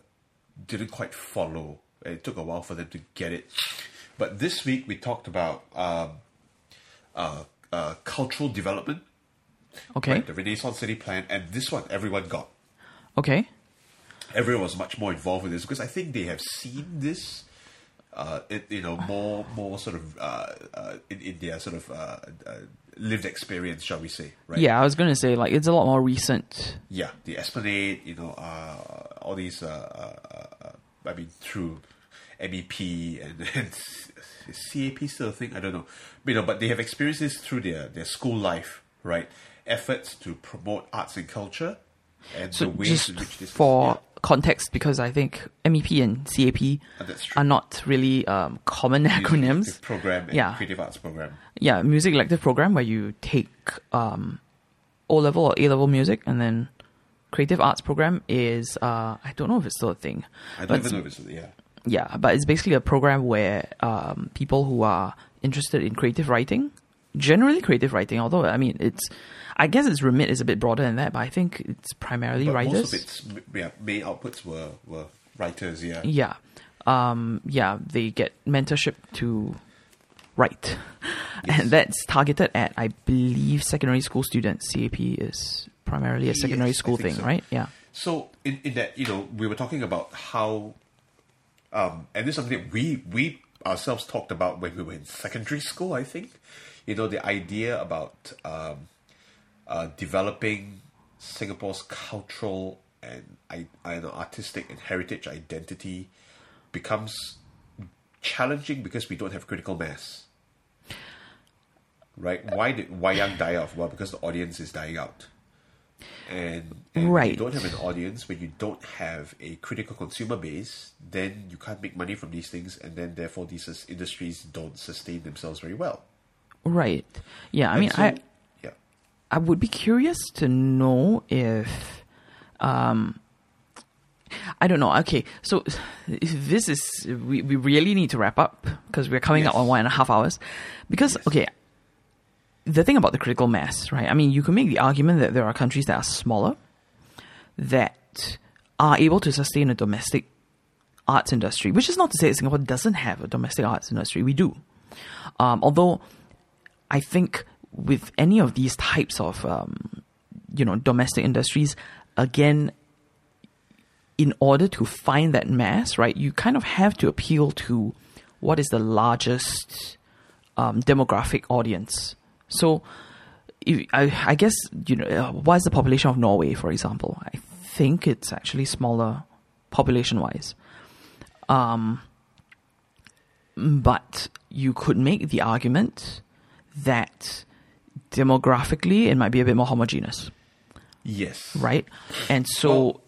didn't quite follow. It took a while for them to get it. But this week we talked about um, uh, uh, cultural development, Okay. right? the Renaissance City Plan, and this one everyone got. Okay. Everyone was much more involved with this because I think they have seen this, uh, it, you know, more more sort of uh, uh, in, in their sort of uh, uh, lived experience, shall we say? Right? Yeah, I was going to say like it's a lot more recent. Yeah, the Esplanade, you know, uh, all these. Uh, uh, uh, I mean, through MEP and, and CAP still a thing? I don't know. But, you know, but they have experienced this through their their school life, right? Efforts to promote arts and culture, and So just in which this for context, because I think MEP and CAP Oh, are not really um, common music acronyms. program Yeah. creative arts program. Yeah, music elective program where you take um, O level or A level music, and then creative arts program is uh, I don't know if it's still a thing. I don't even know if it's yeah. Yeah, but it's basically a program where um, people who are interested in creative writing, generally creative writing, although I mean it's, I guess its remit is a bit broader than that, but I think it's primarily But writers. most of its yeah, main outputs were were writers. Yeah, Yeah, um, yeah, they get mentorship to write, Yes. and that's targeted at I believe secondary school students. CAP is primarily a secondary Yes, school thing, so. right? Yeah. So in, in that, you know, we were talking about how, um, and this is something that we we ourselves talked about when we were in secondary school. I think, you know, the idea about um, uh, developing Singapore's cultural and I, I know artistic and heritage identity becomes challenging because we don't have critical mass. Right? Why did Wayang die off? Well, because the audience is dying out. And, and when you don't have an audience, when you don't have a critical consumer base, then you can't make money from these things, and then therefore these industries don't sustain themselves very well. Right. Yeah. I And mean, so- I yeah, I would be curious to know if, um, I don't know. Okay, so this is we, we really need to wrap up because we're coming up on one and a half hours. Because Yes. okay, the thing about the critical mass, right? I mean, you can make the argument that there are countries that are smaller that are able to sustain a domestic arts industry, which is not to say that Singapore doesn't have a domestic arts industry. We do. Um, although I think with any of these types of um, you know domestic industries, again, in order to find that mass, right, you kind of have to appeal to what is the largest um, demographic audience. So, I, I guess you know uh, what's the population of Norway, for example? I think it's actually smaller population-wise. Um, but you could make the argument that demographically it might be a bit more homogeneous, yes, right? And so Well,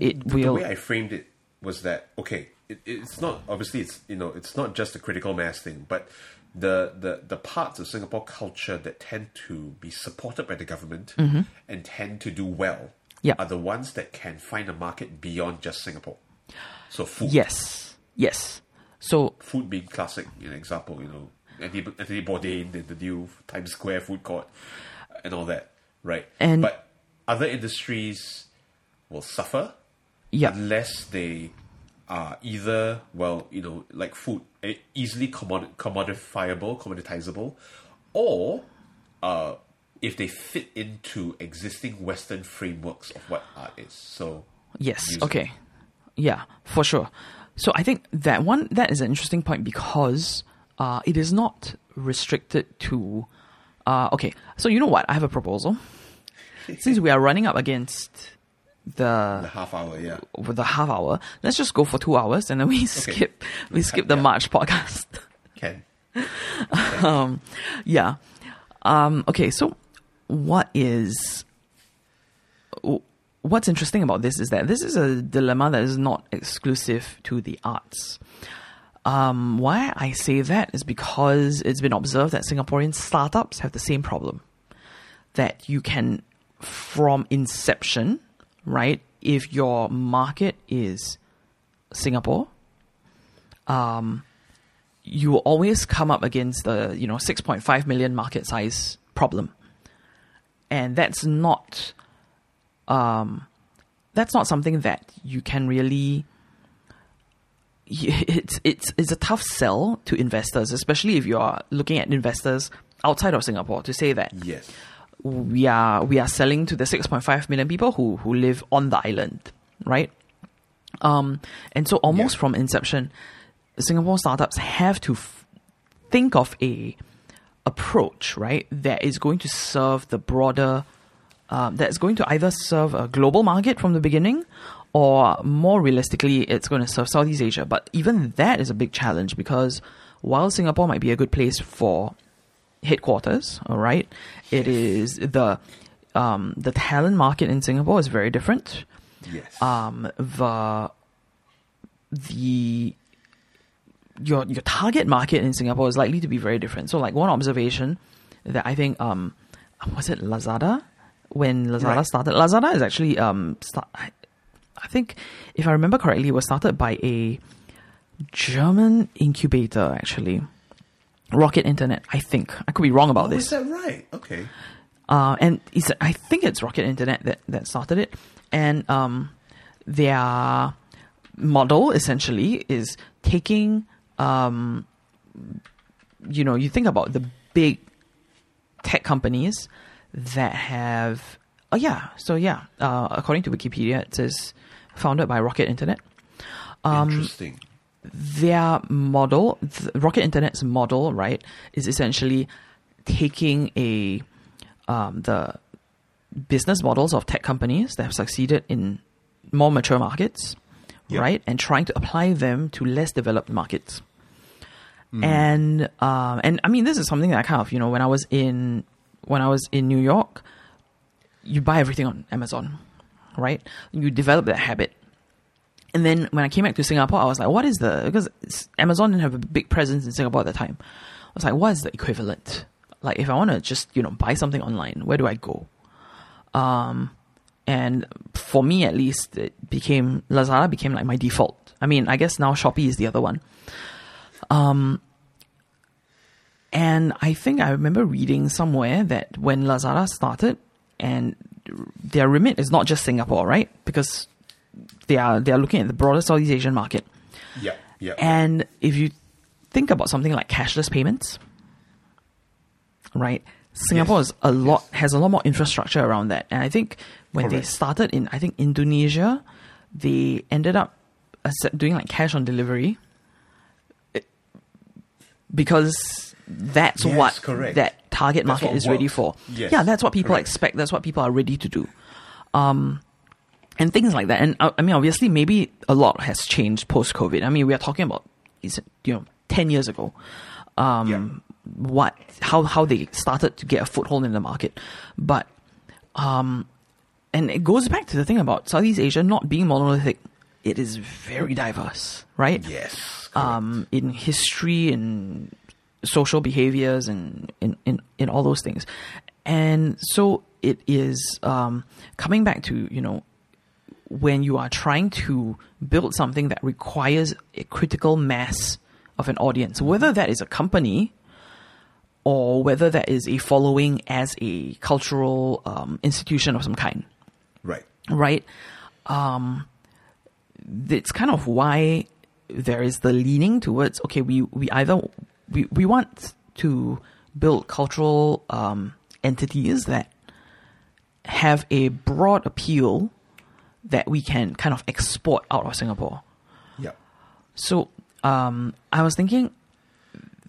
it the, the way I framed it was that okay, it, it's not obviously it's you know it's not just a critical mass thing, but the the the parts of Singapore culture that tend to be supported by the government and tend to do well Mm-hmm. Yeah. are the ones that can find a market beyond just Singapore. So food, yes, yes. So food being classic, an example, you know, Anthony, Anthony Bourdain and the new Times Square food court and all that, right? And- but other industries will suffer yeah, unless they are either well, you know, like food, eh, easily commodi- commodifiable, commoditizable, or uh, if they fit into existing Western frameworks of what art is. So Yes. music. Okay. Yeah, for sure. So I think that one that is an interesting point because uh, it is not restricted to. Uh, okay, so you know what? I have a proposal. Since we are running up against the the half hour, yeah. with the half hour, let's just go for two hours and then we skip we skip the Yeah. March podcast. Can yeah. Um, okay, so what is what's interesting about this is that this is a dilemma that is not exclusive to the arts. Um, why I say that is because it's been observed that Singaporean startups have the same problem. That you can, from inception, right, if your market is Singapore, um, you will always come up against the you know 6.5 million market size problem and that's not um that's not something that you can really it's it's it's a tough sell to investors especially if you are looking at investors outside of Singapore to say that yes, we are we are selling to the 6.5 million people who who live on the island right Um, and so almost Yeah. from inception, Singapore startups have to f- think of a approach, right, that is going to serve the broader, um, that's going to either serve a global market from the beginning, or more realistically, it's going to serve Southeast Asia. But even that is a big challenge because while Singapore might be a good place for headquarters, all right, it is the um, the talent market in Singapore is very different Yes. um, the the your your target market in Singapore is likely to be very different. So, like one observation that I think um, was it Lazada when Lazada Right. started. Lazada is actually um, start, I, think if I remember correctly, it was started by a German incubator actually. Rocket Internet, I think. I could be wrong about oh, this is that right? Okay. uh, and it's, I think it's Rocket Internet that, that started it. And um, their model essentially is taking, um, you know, you think about the big tech companies that have, oh yeah, so yeah, uh, according to Wikipedia, it says founded by Rocket Internet Um, Interesting. their model, Rocket Internet's model, right, is essentially taking a um, the business models of tech companies that have succeeded in more mature markets, Yep. right, and trying to apply them to less developed markets. Mm. And um, and I mean, this is something that I kind of you know when I was in when I was in New York, you buy everything on Amazon, right? You develop that habit. And then when I came back to Singapore, I was like, what is the, because Amazon didn't have a big presence in Singapore at the time. I was like, what is the equivalent? Like, if I want to just, you know, buy something online, where do I go? Um, and for me, at least, it became, Lazada became like my default. I mean, I guess now Shopee is the other one. Um, and I think I remember reading somewhere that when Lazada started, and their remit is not just Singapore, right? Because they are they are looking at the broader Southeast Asian market. Yeah, yeah. And if you think about something like cashless payments, right? Singapore Yes. is a lot has a lot more infrastructure around that. And I think when they started in I think Indonesia, they ended up doing like cash on delivery because that's Yes, what correct. that target That's market is ready for. Yes, yeah, that's what people correct. expect. That's what people are ready to do. Um, and things like that. And uh, I mean, obviously, maybe a lot has changed post COVID. I mean, we are talking about is you know ten years ago. Um, Yeah. What how how they started to get a foothold in the market, but um, and it goes back to the thing about Southeast Asia not being monolithic. It is very diverse, right? yes. um, in history and social behaviors and in, in, in all those things. And so it is um, coming back to, you know, when you are trying to build something that requires a critical mass of an audience, whether that is a company or whether that is a following as a cultural um, institution of some kind right. right? Um, it's kind of why there is the leaning towards okay, we we either we we want to build cultural um, entities that have a broad appeal that we can kind of export out of Singapore. Yep. So um, I was thinking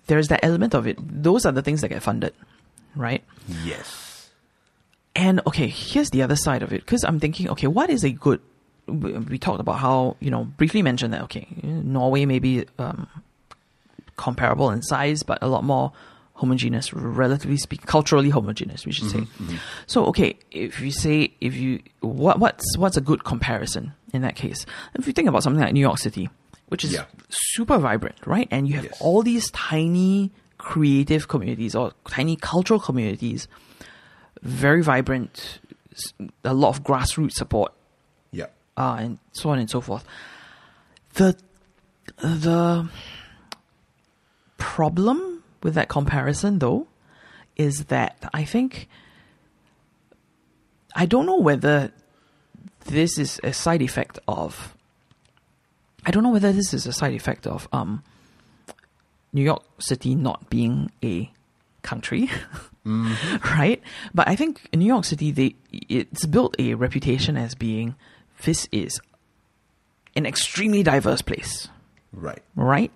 there's that element of it. Those are the things that get funded, right? Yes. And okay, here's the other side of it because I'm thinking, okay, what is a good? We we talked about how you know briefly mentioned that okay, Norway maybe um, comparable in size, but a lot more homogeneous, relatively speaking, culturally homogeneous, we should say. So okay, if you say if you what what's what's a good comparison in that case? If you think about something like New York City, which is Yeah. super vibrant, right, and you have Yes. all these tiny creative communities or tiny cultural communities very vibrant, a lot of grassroots support, Yeah. uh, and so on and so forth. The the problem with that comparison, though, is that I think I don't know whether this is a side effect of. I don't know whether this is a side effect of um, New York City not being a country, right? But I think in New York City, they it's built a reputation as being this is an extremely diverse place, Right. right?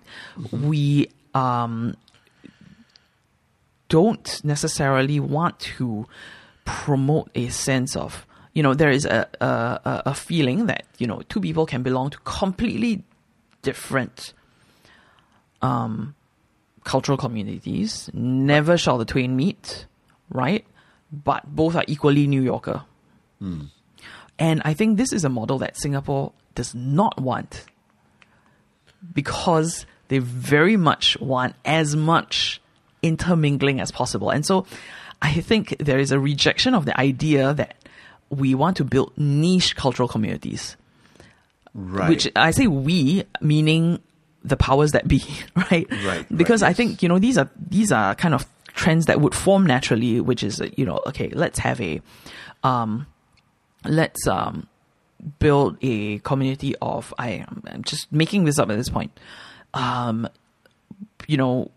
We um, don't necessarily want to promote a sense of, you know, there is a, a, a- feeling that, you know, two people can belong to completely different um, cultural communities. Never shall the twain meet, right? But both are equally New Yorker. And I think this is a model that Singapore does not want because they very much want as much intermingling as possible. And so I think there is a rejection of the idea that we want to build niche cultural communities Right. which I say we, meaning the powers that be, right? Right, Because right, I yes. think you know these are these are kind of trends that would form naturally, which is you know okay, let's have a, um, let's um, build a community of I am just making this up at this point, um, you know.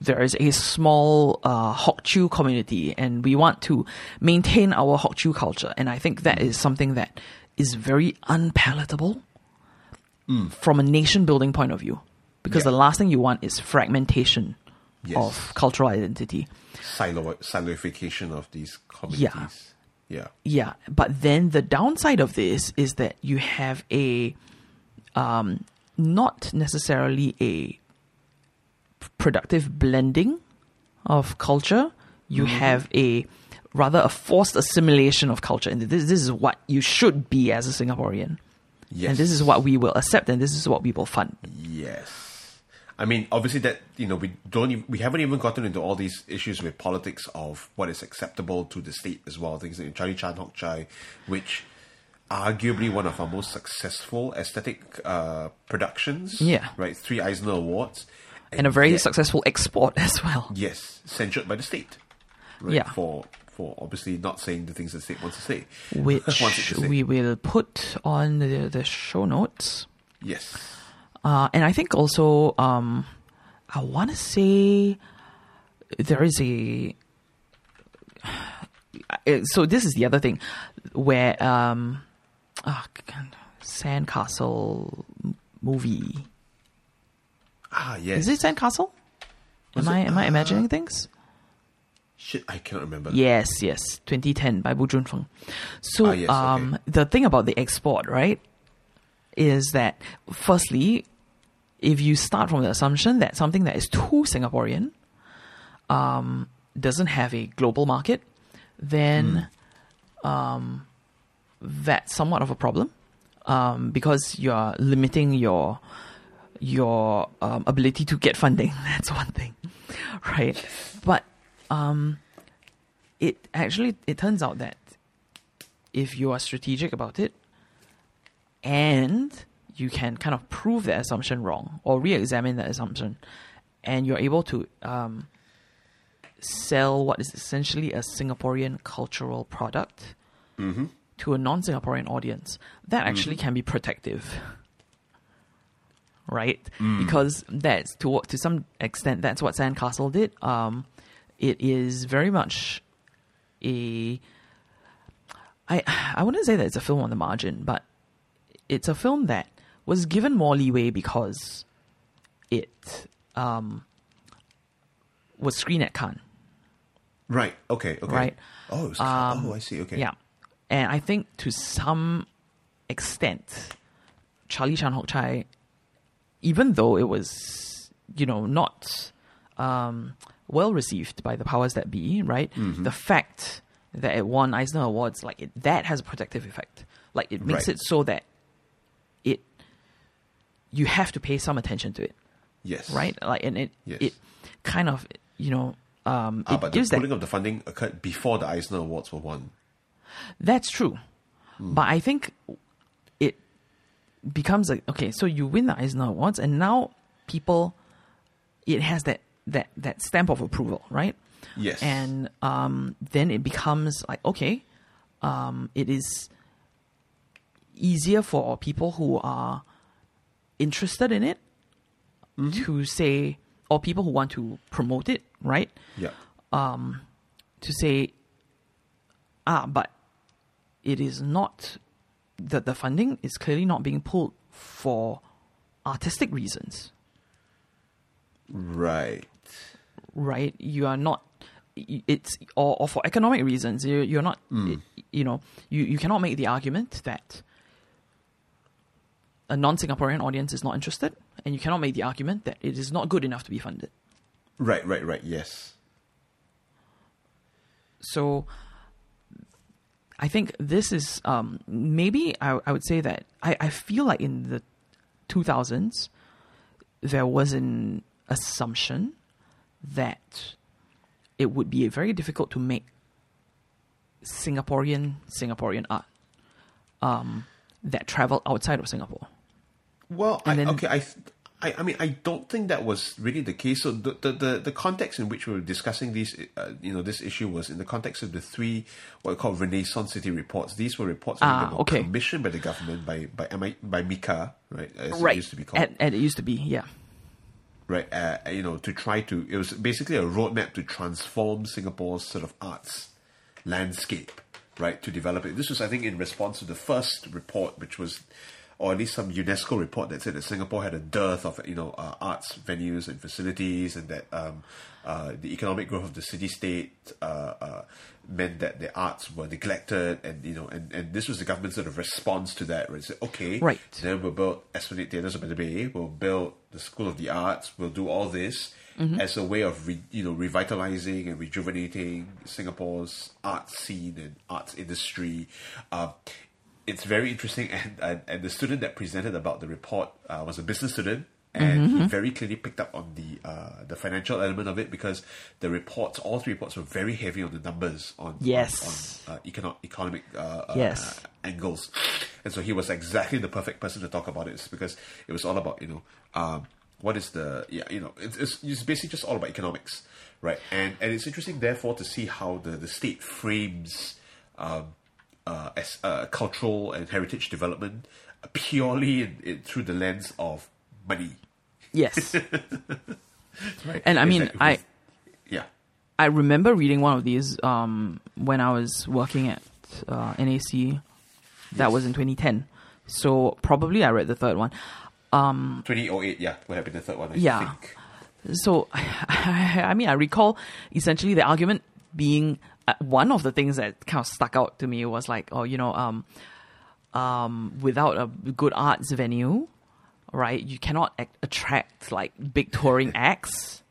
There is a small uh, Hock community, and we want to maintain our Chew culture. And I think that is something that is very unpalatable from a nation building point of view. Because Yeah. the last thing you want is fragmentation Yes. of cultural identity. Silo- siloification of these communities. Yeah. Yeah. Yeah, but then the downside of this is that you have a um, not necessarily a productive blending of culture. You mm-hmm. have a rather a forced assimilation of culture, and this this is what you should be as a Singaporean, Yes. and this is what we will accept, and this is what we will fund. Yes. I mean, obviously, that you know, we don't, even, we haven't even gotten into all these issues with politics of what is acceptable to the state as well. Things like Charlie Chan Hock Chye, which arguably one of our most successful aesthetic uh, productions. Yeah. right. Three Eisner Awards, and a very yet- successful export as well. yes, censured by the state. Right, Yeah. for for obviously not saying the things the state wants to say, Which to say. we will put on the, the show notes. yes, Uh, and I think also, um, I want to say there is a. uh, So this is the other thing, where um, ah, Sandcastle movie ah, yes. is it Sandcastle? Was Am I it? am I Uh, imagining things? Shit, I cannot remember. Yes, yes, 2010 by Boo Junfeng. So, Ah, yes, um, okay. the thing about the export, right, is that firstly, if you start from the assumption that something that is too Singaporean, um, doesn't have a global market, then, um, that's somewhat of a problem, um, because you're limiting your your um, ability to get funding. That's one thing, right? But um, it actually it turns out that if you are strategic about it and you can kind of prove that assumption wrong or re-examine that assumption and you're able to um, sell what is essentially a singaporean cultural product to a non-singaporean audience that actually can be protective right? Because that's to to some extent that's what Sandcastle did. Um, it is very much a. I I wouldn't say that it's a film on the margin, but it's a film that was given more leeway because it um, was screened at Cannes. Right. Okay. Okay. Right. Oh, Um, oh, I see. Okay. Yeah. And I think to some extent, Charlie Chan Hock Chye, even though it was, you know, not um, well received by the powers that be, right? Mm-hmm. The fact that it won Eisner Awards, like it, that has a protective effect. Like it makes Right. it so that it you have to pay some attention to it, Yes. right? Like and it Yes. it kind of you know um, Ah, it but the gives that pulling of the funding occurred before the Eisner Awards were won. That's true. But I think it becomes like okay, so you win the Eisner Awards and now people it has that that that stamp of approval, right? Yes. And um then it becomes like okay, um it is easier for people who are interested in it to say or people who want to promote it, right? Yeah. to say, ah, but it is not that the funding is clearly not being pulled for artistic reasons, Right. right? You are not. It's or, or for economic reasons. You, you're not. Hmm. You know, you, you cannot make the argument that a non-Singaporean audience is not interested, and you cannot make the argument that it is not good enough to be funded. Right, right, right. Yes. So I think this is um, maybe I, I would say that I, I feel like in the 2000s there was an assumption that it would be very difficult to make Singaporean Singaporean art um, that travel outside of Singapore. Well, I, then- okay, I, I, I mean, I don't think that was really the case. So the the, the, the context in which we were discussing these, uh, you know, this issue was in the context of the three what we call Renaissance City reports. These were reports Ah, that were okay. commissioned by the government by by MI, by MICA, right? As right. it used to be called, And, and it used to be, yeah. right? Uh, you know, to try to it was basically a roadmap to transform Singapore's sort of arts landscape, right? To develop it. This was, I think, in response to the first report, which was, or at least some UNESCO report that said that Singapore had a dearth of you know uh, arts venues and facilities, and that um, uh, the economic growth of the city-state uh, uh, meant that the arts were neglected, and you know, and, and this was the government's sort of response to that. Right? It said, okay, Right. then we'll build Esplanade Theatres of the Bay. We'll build the School of the Arts. We'll do all this as a way of re, you know revitalizing and rejuvenating Singapore's art scene and arts industry. It's very interesting, and, and and the student that presented about the report uh, was a business student. And he very clearly picked up on the uh, the financial element of it because the reports, all three reports, were very heavy on the numbers on on- Yes. on, uh, econo- economic uh, uh, Yes. angles. And so he was exactly the perfect person to talk about it because it was all about, you know, um, what is the, yeah, you know, it's, it's, it's basically just all about economics, right? And and it's interesting, therefore, to see how the, the state frames um, uh, as, uh, cultural and heritage development purely in, in, through the lens of money. Yes. Right. And I mean, I yeah. I remember reading one of these um, when I was working at uh, NAC. That was in 2010. So probably I read the third one. 2008, yeah, would have been the third one, I Yeah. think. So I mean, I recall essentially the argument being one of the things that kind of stuck out to me was like, oh, you know, um, um, without a good arts venue, right, you cannot a- attract like big touring acts.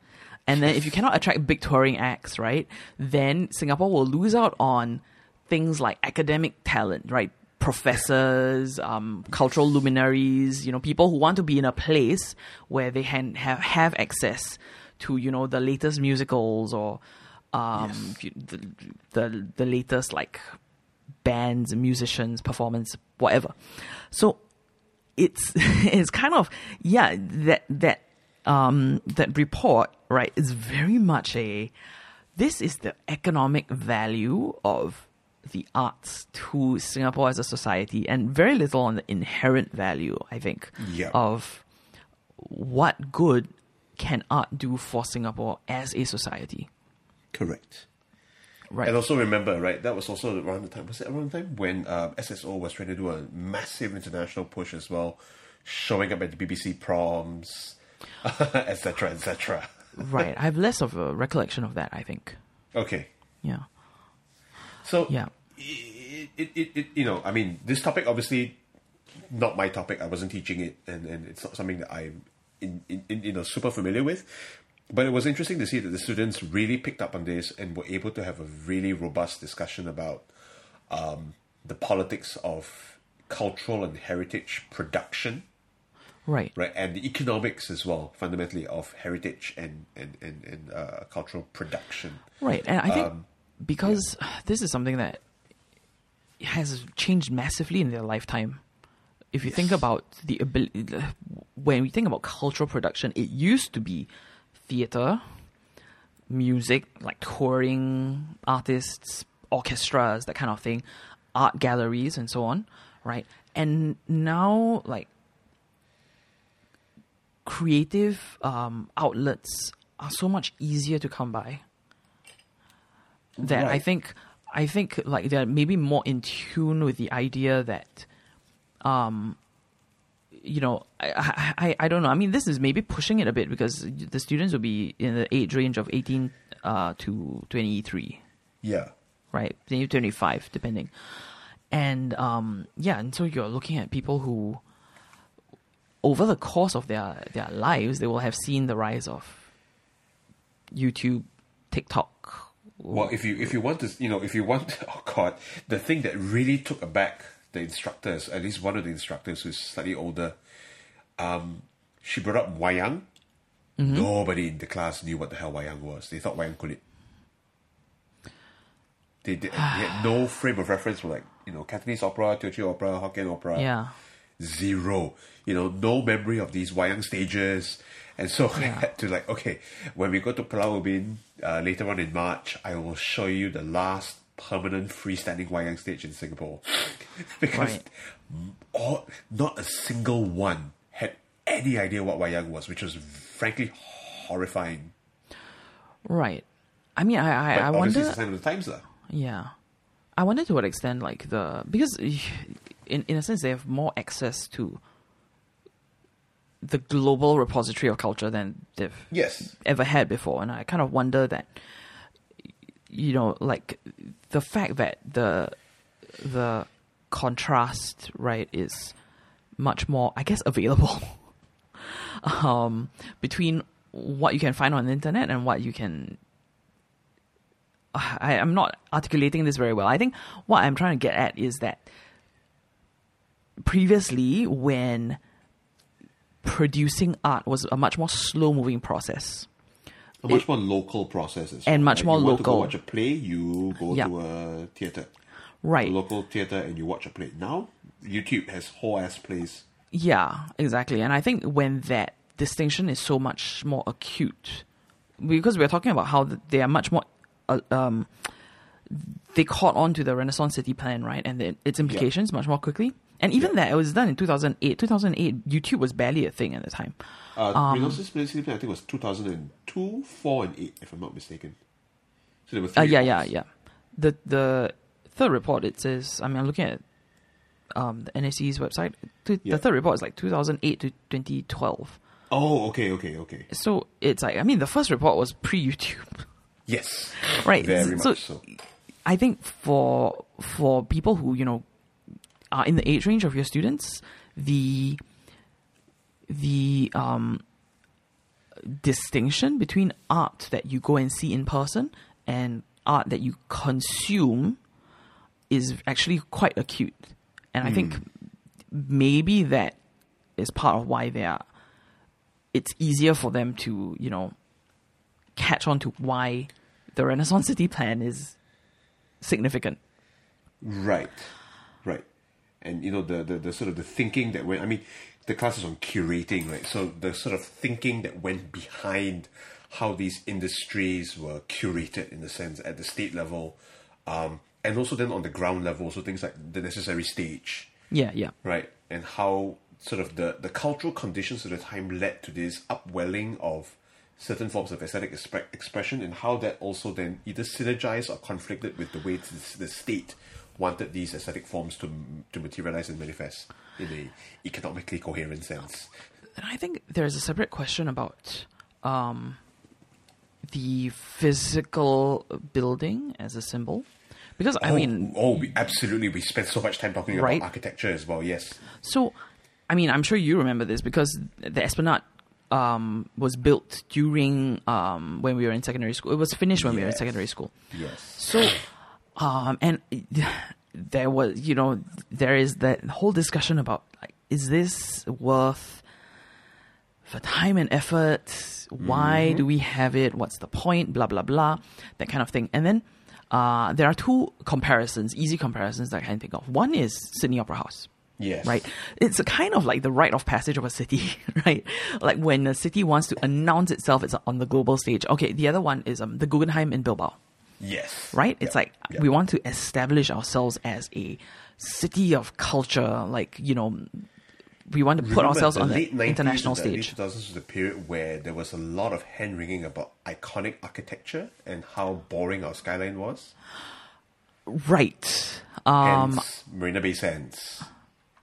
And then if you cannot attract big touring acts, right, then Singapore will lose out on things like academic talent, right? Professors, um, cultural luminaries, you know, people who want to be in a place where they can have, have access to, you know, the latest musicals or um, the, the the latest like bands, musicians, performance, whatever. So it's it's kind of yeah that that um that report right is very much a this is the economic value of the arts to Singapore as a society and very little on the inherent value I think Yeah. of what good can art do for Singapore as a society Correct. right And also remember, right, that was also around the time, was it around the time when um, SSO was trying to do a massive international push as well, showing up at the BBC proms, etc., etc. right I have less of a recollection of that I think Okay. yeah So, Yeah. it, it, it, it, you know, I mean, this topic obviously not my topic. I wasn't teaching it, and, and it's not something that I'm, in, in, in, you know, super familiar with. But it was interesting to see that the students really picked up on this and were able to have a really robust discussion about um, the politics of cultural and heritage production, right right, and the economics as well, fundamentally of heritage and and and, and uh, cultural production. Right, and I think Um, because this is something that has changed massively in their lifetime. If you think about the ability, when we think about cultural production, it used to be theater, music, like touring artists, orchestras, that kind of thing, art galleries, and so on, right? And now, like creative um, outlets are so much easier to come by that I think I think like they're maybe more in tune with the idea that um you know, I, I I don't know. I mean, this is maybe pushing it a bit because the students will be in the age range of eighteen uh, to twenty three, Yeah. right? Maybe twenty five, depending. And um, yeah, and so you're looking at people who, over the course of their their lives, they will have seen the rise of YouTube, TikTok. Well, if you if you want to, you know, if you want, oh god, the thing that really took aback the instructors, at least one of the instructors who's slightly older, um, she brought up wayang. Nobody in the class knew what the hell wayang was. They thought wayang kulit. They, did, they had no frame of reference for like you know Cantonese opera, Teochew opera, Hokkien opera. Yeah. zero. You know, no memory of these wayang stages. And so I had to like, okay, when we go to Pulau Ubin uh, later on in March, I will show you the last permanent freestanding wayang stage in Singapore. because Right. all, not a single one had any idea what wayang was, which was frankly horrifying. Right. I mean, I But I, I obviously wonder. it's sign of the times, lah. Yeah, I wonder to what extent, like the because in in a sense they have more access to the global repository of culture than they've Yes. ever had before, and I kind of wonder that you know, like the fact that the the contrast right is much more, I guess, available um, between what you can find on the internet and what you can I, I'm not articulating this very well. I think what I'm trying to get at is that previously, when producing art was a much more slow moving process, Much more local processes. And much right? more you want To go local. watch a play, you go Yeah. to a theatre. right? a local theatre and you watch a play. Now, YouTube has whole ass plays. Yeah, exactly. And I think when that distinction is so much more acute, because we're talking about how they are much more, uh, um, they caught on to the Renaissance City Plan, right, and the, its implications much more quickly. And even Yeah. that, it was done in 2008. 2008, YouTube was barely a thing at the time. Uh, Um, Renaissance City Plan, I think, was 2002, 4, and 8, if I'm not mistaken. So there were Uh, three. yeah, yeah, reports. yeah. The the third report it says. I mean, I'm looking at um, the NSC's website. Th- Yeah. The third report is like 2008 to 2012. Oh, okay, okay, okay. So it's like I mean, the first report was pre YouTube. Yes. Right, Very so- much so. I think for for people who you know are in the age range of your students, the the um, distinction between art that you go and see in person and art that you consume is actually quite acute, and I think maybe that is part of why they are. It's easier for them to you know catch on to why the Renaissance City plan is significant. Right, right, and you know the, the the sort of the thinking that went. I mean, the class is on curating, right? So the sort of thinking that went behind how these industries were curated, in the sense at the state level, um, and also then on the ground level. So things like the necessary stage, Yeah, yeah. right, and how sort of the the cultural conditions of the time led to this upwelling of certain forms of aesthetic expre- expression, and how that also then either synergized or conflicted with the way the, the state wanted these aesthetic forms to to materialize and manifest in a economically coherent sense. And I think there's a separate question about um, the physical building as a symbol. Because, I oh, mean, oh, we, absolutely. We spent so much time talking Right. about architecture as well. Yes, so, I mean, I'm sure you remember this because the Esplanade um, was built during um, when we were in secondary school. It was finished when we were in secondary school. yes, So, um, and there was, you know, there is that whole discussion about like, is this worth the time and effort? Why do we have it? What's the point? Blah blah blah, that kind of thing. And then uh, there are two comparisons, easy comparisons that I can think of. One is Sydney Opera House yes, right? It's a kind of like the rite of passage of a city, right? Like when a city wants to announce itself, it's on the global stage. Okay, the other one is um, the Guggenheim in Bilbao, yes, right? It's like we want to establish ourselves as a city of culture, like you know, we want to put Remember, ourselves the on the 90s international and the stage. Late 2000s was a period where there was a lot of hand wringing about iconic architecture and how boring our skyline was. Right. Um, Hence, Marina Bay Sands.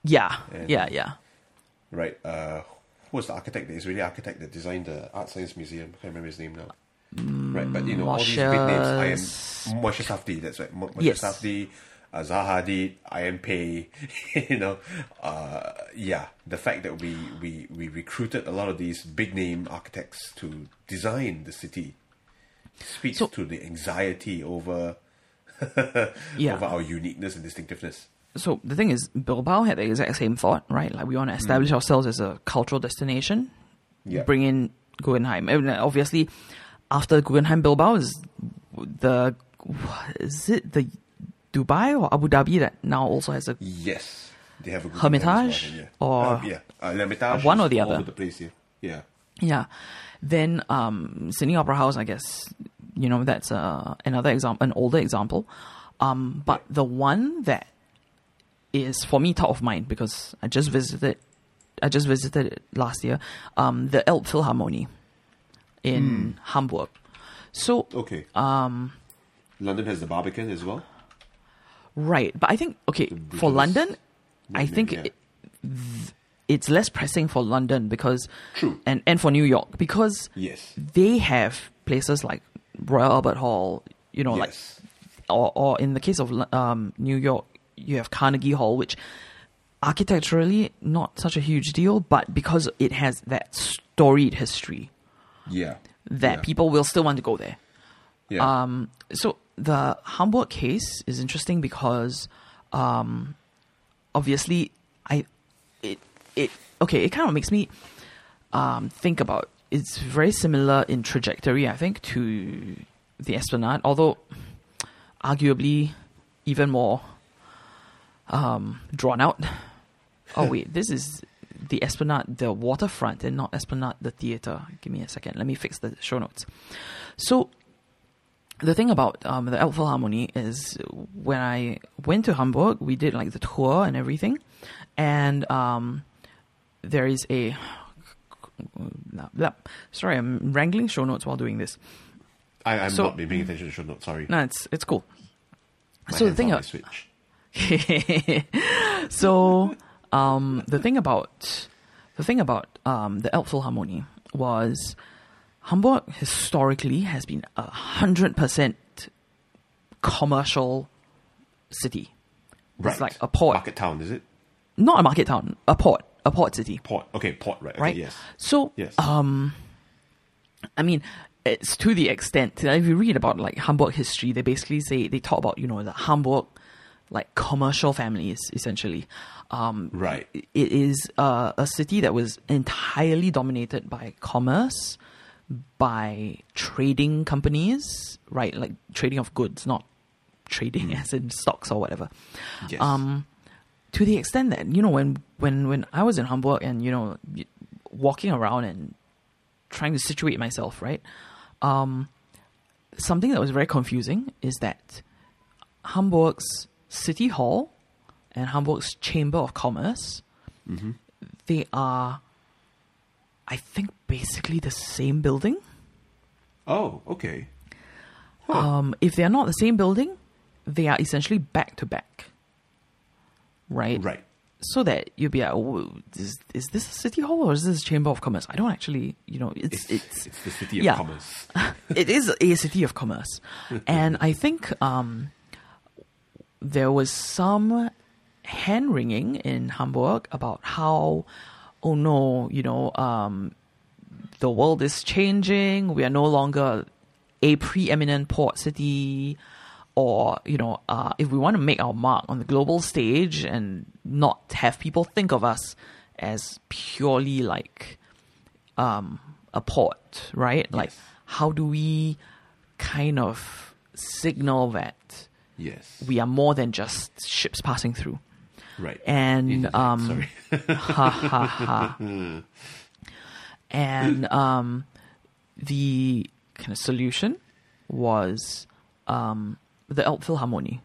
yeah, and- yeah, yeah. right? Uh, who was the architect? The Israeli architect that designed the Art Science Museum. I can't remember his name now. Right, but you know all these big names. I am Moshe Safdie. That's right. Mo- Moshe Yes. Safdie, uh, Zaha Hadid, I Pei. you know, uh, yeah. The fact that we, we we recruited a lot of these big name architects to design the city speaks So- to the anxiety over Yeah. over our uniqueness and distinctiveness. So the thing is, Bilbao had the exact same thought, right? Like we want to establish ourselves as a cultural destination. Yeah. Bring in Guggenheim. And obviously, after Guggenheim, Bilbao is the is it the Dubai or Abu Dhabi that now also has a Yes, they have a Hermitage yeah. or- Uh, yeah, uh, L'Hermitage one is or the other? the place. Yeah, yeah. Yeah. Then um, Sydney Opera House, I guess, you know, that's uh, another example, an older example. Um, but the one that is for me top of mind because I just visited, I just visited it last year, um, the Elbphilharmonie in Hamburg. So Okay. Um, London has the Barbican as well. right, but I think okay for London, I think yeah. it, th- it's less pressing for London because True. and and for New York because Yes. they have places like Royal Albert Hall, you know, like or or in the case of um, New York, you have Carnegie Hall, which architecturally not such a huge deal, but because it has that storied history, yeah. that yeah. people will still want to go there. Yeah. Um, so the Hamburg case is interesting because, um, obviously, I it it okay. It kind of makes me um, think about. It's very similar in trajectory, I think, to the Esplanade, although arguably even more um, drawn out. Oh wait, this is the Esplanade, the waterfront, and not Esplanade, the theater. Give me a second. Let me fix the show notes. So the thing about um, the Elbphilharmonie is when I went to Hamburg, we did like the tour and everything, and um, there is a. Sorry, I'm wrangling show notes while doing this. I, I'm so- not paying attention to show notes. Sorry. No, it's it's cool. My so the thing of- switch. so um, the thing about the thing about um, the Elbphilharmonie was Hamburg historically has been a hundred percent commercial city. Right. It's like a port. Market town, is it? Not a market town, a port, a port city, Port. Okay, port. Right. Okay, right? Yes. So Yes. um, I mean, it's to the extent that if you read about like Hamburg history, they basically say they talk about you know the Hamburg like commercial families essentially. Um, Right. It is uh, a city that was entirely dominated by commerce, by trading companies, right? Like trading of goods, not trading as in stocks or whatever Yes. um, to the extent that you know when when when I was in Hamburg and you know walking around and trying to situate myself, right? Um, something that was very confusing is that Hamburg's city hall and Hamburg's chamber of commerce they are, I think, basically the same building. oh, okay. Um, if they are not the same building, they are essentially back to back. Right? Right. So that you'll be like, oh, is, is this a city hall or is this a chamber of commerce? I don't actually, you know, it's It's, it's, it's the city of yeah. commerce. it is a city of commerce, and I think um, there was some hand wringing in Hamburg about how, oh no, you know, um, the world is changing. We are no longer a preeminent port city, or you know, uh, if we want to make our mark on the global stage and not have people think of us as purely like um, a port, right? Like, Yes. how do we kind of signal that Yes. we are more than just ships passing through? right. And um, sorry. ha ha ha. and um, the kind of solution was um, the Elbphilharmonie,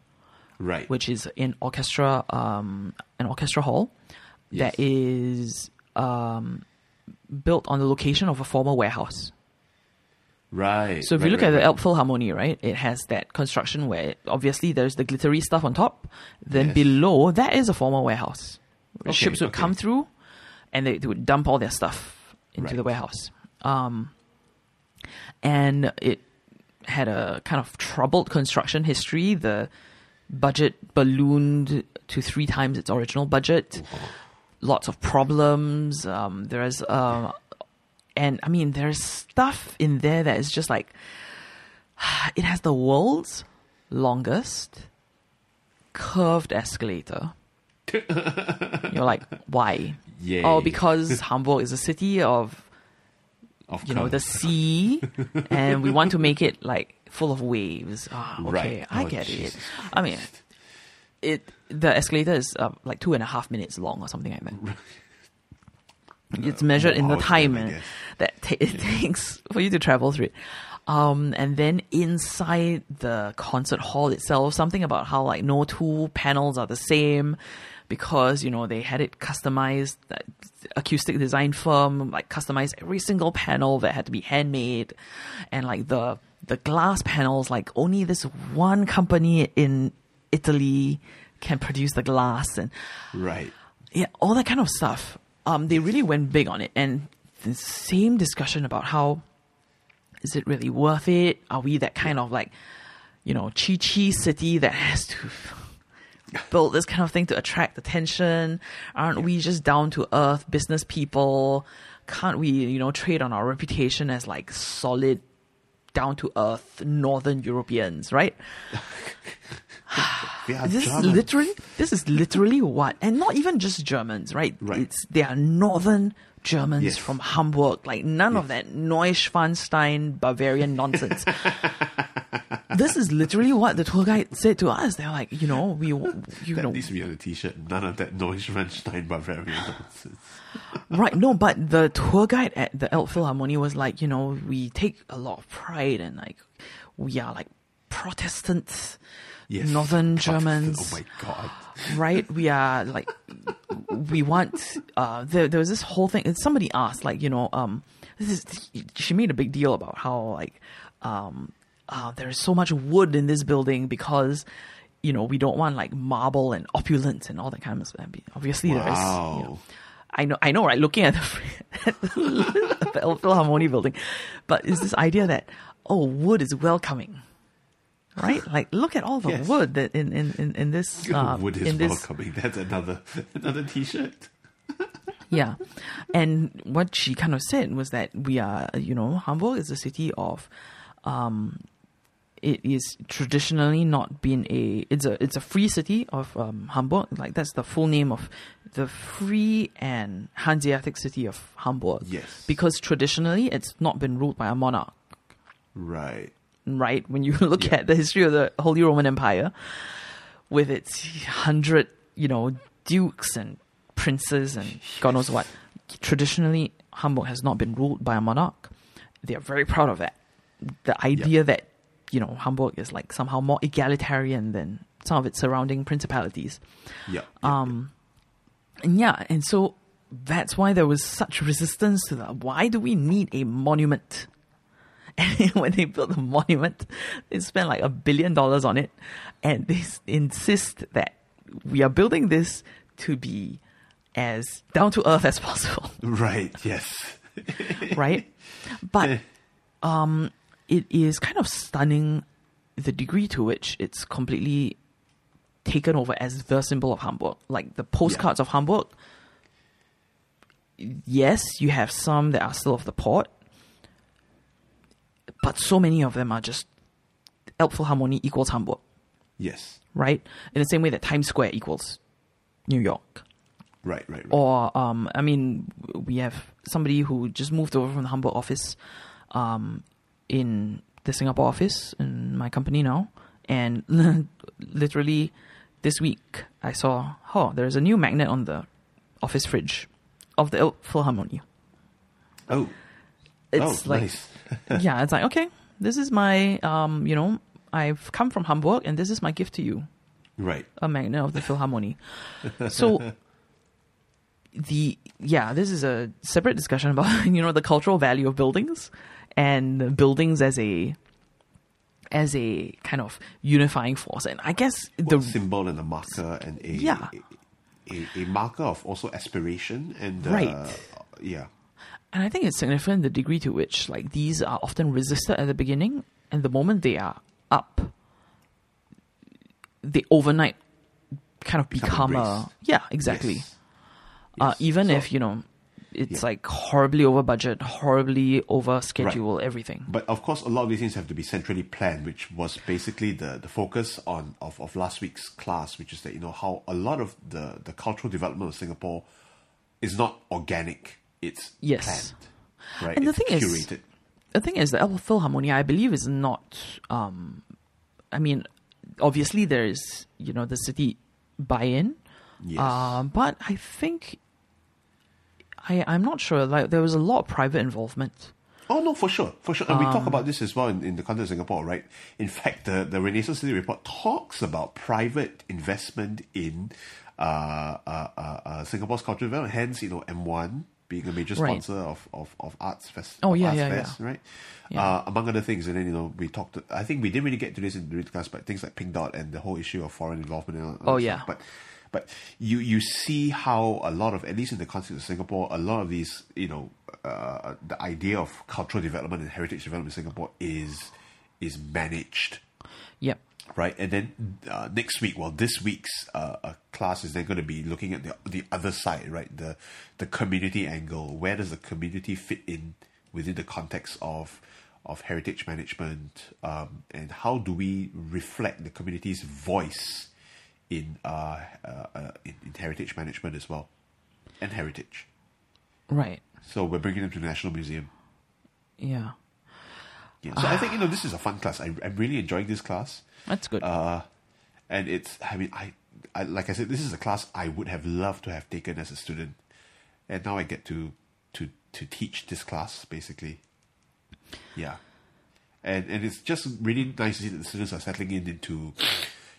right. which is an orchestra, um, an orchestra hall Yes. that is um, built on the location of a former warehouse. Right. So if right, you look right, at the right. Elbphilharmonie, right, it has that construction where obviously there's the glittery stuff on top. Then Yes. below that is a former warehouse. Okay, Ships would okay. come through, and they, they would dump all their stuff into the warehouse. Um, and it had a kind of troubled construction history. The budget ballooned to three times its original budget. Lots of problems. Um, there's, uh, and I mean, there's stuff in there that is just like, it has the world's longest curved escalator. You're like, why? Yay. Oh, because Hamburg is a city of Of you know the sea, and we want to make it like full of waves. Ah, okay, Right. I Oh, get Jesus it. I mean, it the escalator is uh, like two and a half minutes long or something like that. It's measured in the time that ta- it takes for you to travel through it. Um, and then inside the concert hall itself, something about how like no two panels are the same because you know they had it customized. That acoustic design firm like customized every single panel that had to be handmade, and like the the glass panels, like only this one company in Italy can produce the glass and Right. yeah, all that kind of stuff. Um, they really went big on it, and the same discussion about how is it really worth it? Are we that kind of like, you know, chi chi city that has to build this kind of thing to attract attention? Aren't we just down to earth business people? Can't we, you know, trade on our reputation as like solid, down to earth Northern Europeans, right? This German. is literally this is literally what and not even just Germans, right? Right. It's they are northern Germans Yes. from Hamburg. Like none of that Neuschwanstein Bavarian nonsense. this is literally what the tour guide said to us. They're like, you know, we you That know needs to be on a t-shirt. None of that Neuschwanstein Bavarian nonsense. right no but the tour guide at the Elbphilharmonie was like you know we take a lot of pride and like we are like protestant Yes. northern Protestant. germans Oh my god. right we are like we want uh there, there was this whole thing somebody asked like you know um this is she made a big deal about how like um uh, there's so much wood in this building because you know we don't want like marble and opulence and all that kind of stuff obviously there is you know, Wow. I know, I know, right? Looking at the, the building, but it's this idea that oh, wood is welcoming, right? Like, look at all the Yes. wood that in in in, in this uh, Wood is in this welcoming. That's another another t-shirt. yeah. And what she kind of said was that we are, you know, Hamburg is a city of, um, it is traditionally not been a, it's a, it's a free city of um, Hamburg. Like that's the full name of the free and Hanseatic city of Hamburg. Yes. Because traditionally it's not been ruled by a monarch. Right. Right? When you look Yeah. at the history of the Holy Roman Empire, with its hundred, you know, dukes and princes and God knows what, traditionally Hamburg has not been ruled by a monarch. They are very proud of that. The idea that you know Hamburg is like somehow more egalitarian than some of its surrounding principalities. Yeah. Um, and yeah, and so that's why there was such resistance to that. Why do we need a monument? And when they built the monument, they spent like a billion dollars on it, and they insist that we are building this to be as down to earth as possible, Right. Yes. right? But um, it is kind of stunning the degree to which it's completely taken over as the symbol of Hamburg. Like the postcards of Hamburg. Yes, you have some that are still of the port, but so many of them are just Elbphilharmonie equals Hamburg, Yes. right? In the same way that Times Square equals New York. Right. Right. Right. Or, um, I mean, we have somebody who just moved over from the Hamburg office um, in the Singapore office in my company now. And literally this week, I saw, oh, there's a new magnet on the office fridge of the Philharmonie. oh. It's oh, like, nice. yeah, it's like, okay, this is my, um, you know, I've come from Hamburg and this is my gift to you Right. a magnet of the Philharmonie. So the yeah, this is a separate discussion about you know the cultural value of buildings and buildings as a as a kind of unifying force. And I guess the symbol and a marker and a Yeah. a, a marker of also aspiration and uh, Right. yeah, And I think it's significant the degree to which like these are often resisted at the beginning, and the moment they are up, they overnight kind of become a yeah exactly. Yes. Uh, Yes. even So- if you know it's Yeah. like horribly over budget, horribly over schedule, everything. But of course, a lot of these things have to be centrally planned, which was basically the, the focus on of, of last week's class, which is that you know how a lot of the, the cultural development of Singapore is not organic; it's Yes. planned, right? And the it's thing is- the thing is, the Philharmonie, I believe, is not. Um, I mean, obviously there is, you know, the city buy-in, Yes. uh, but I think I I'm not sure. Like there was a lot of private involvement. Oh no, for sure, for sure, and we Um, talk about this as well in, in the context of Singapore, right? In fact, the the Renaissance City report talks about private investment in uh, uh, uh, uh, Singapore's cultural development. Hence, you know, M one being a major Right. sponsor of, of, of arts fest. Oh, yeah, yeah, fest, yeah. right? Yeah. Uh, among other things, and then you know we talked. I think we didn't really get to this in the class, but things like Pink Dot and the whole issue of foreign involvement. And all that Oh, stuff. yeah. but but you you see how a lot of at least in the context of Singapore, a lot of these you know uh, the idea of cultural development and heritage development in Singapore is is managed Yep. Right? And then uh, next week, well, this week's uh, uh, class is then going to be looking at the the other side, right? The the community angle. Where does the community fit in within the context of of heritage management, um, and how do we reflect the community's voice in uh, uh, uh, in, in heritage management as well, and heritage. Right. So we're bringing them to the National Museum. Yeah. Yeah. So I think you know this is a fun class. I, I'm really enjoying this class. That's good. uh, and it's I mean I, I like I said this is a class I would have loved to have taken as a student, and now I get to to to teach this class basically. Yeah, and and it's just really nice to see that the students are settling in into,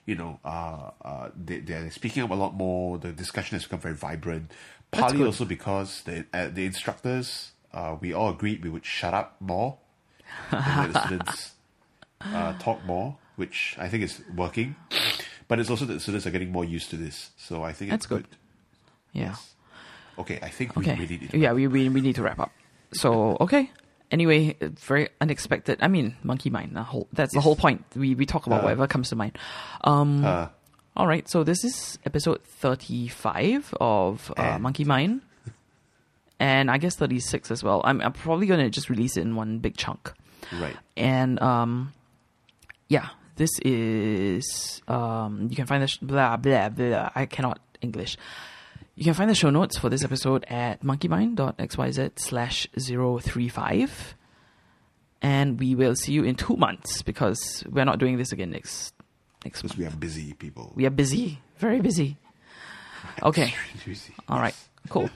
you know, uh, uh, they they're speaking up a lot more. The discussion has become very vibrant. Partly also because the uh, the instructors, uh, we all agreed we would shut up more, and let the students uh, talk more, which I think is working. But it's also that the students are getting more used to this, so I think That's it's good. good. yeah. Okay, I think we really need to. yeah, we, we we need to wrap up. So okay. Anyway, very unexpected. I mean, monkey mind. The whole that's the whole point. We we talk about Uh, whatever comes to mind. Um. Uh, all right. So this is episode thirty-five of uh, Monkey Mind, and I guess thirty-six as well. I'm I'm probably gonna just release it in one big chunk. right. And um, yeah, this is um, you can find the sh- blah blah blah. I cannot English. You can find the show notes for this episode at monkeymind.xyz slash 035. And we will see you in two months because we're not doing this again next next Because month. we are busy people. We are busy, very busy. Okay, Busy. all right, cool.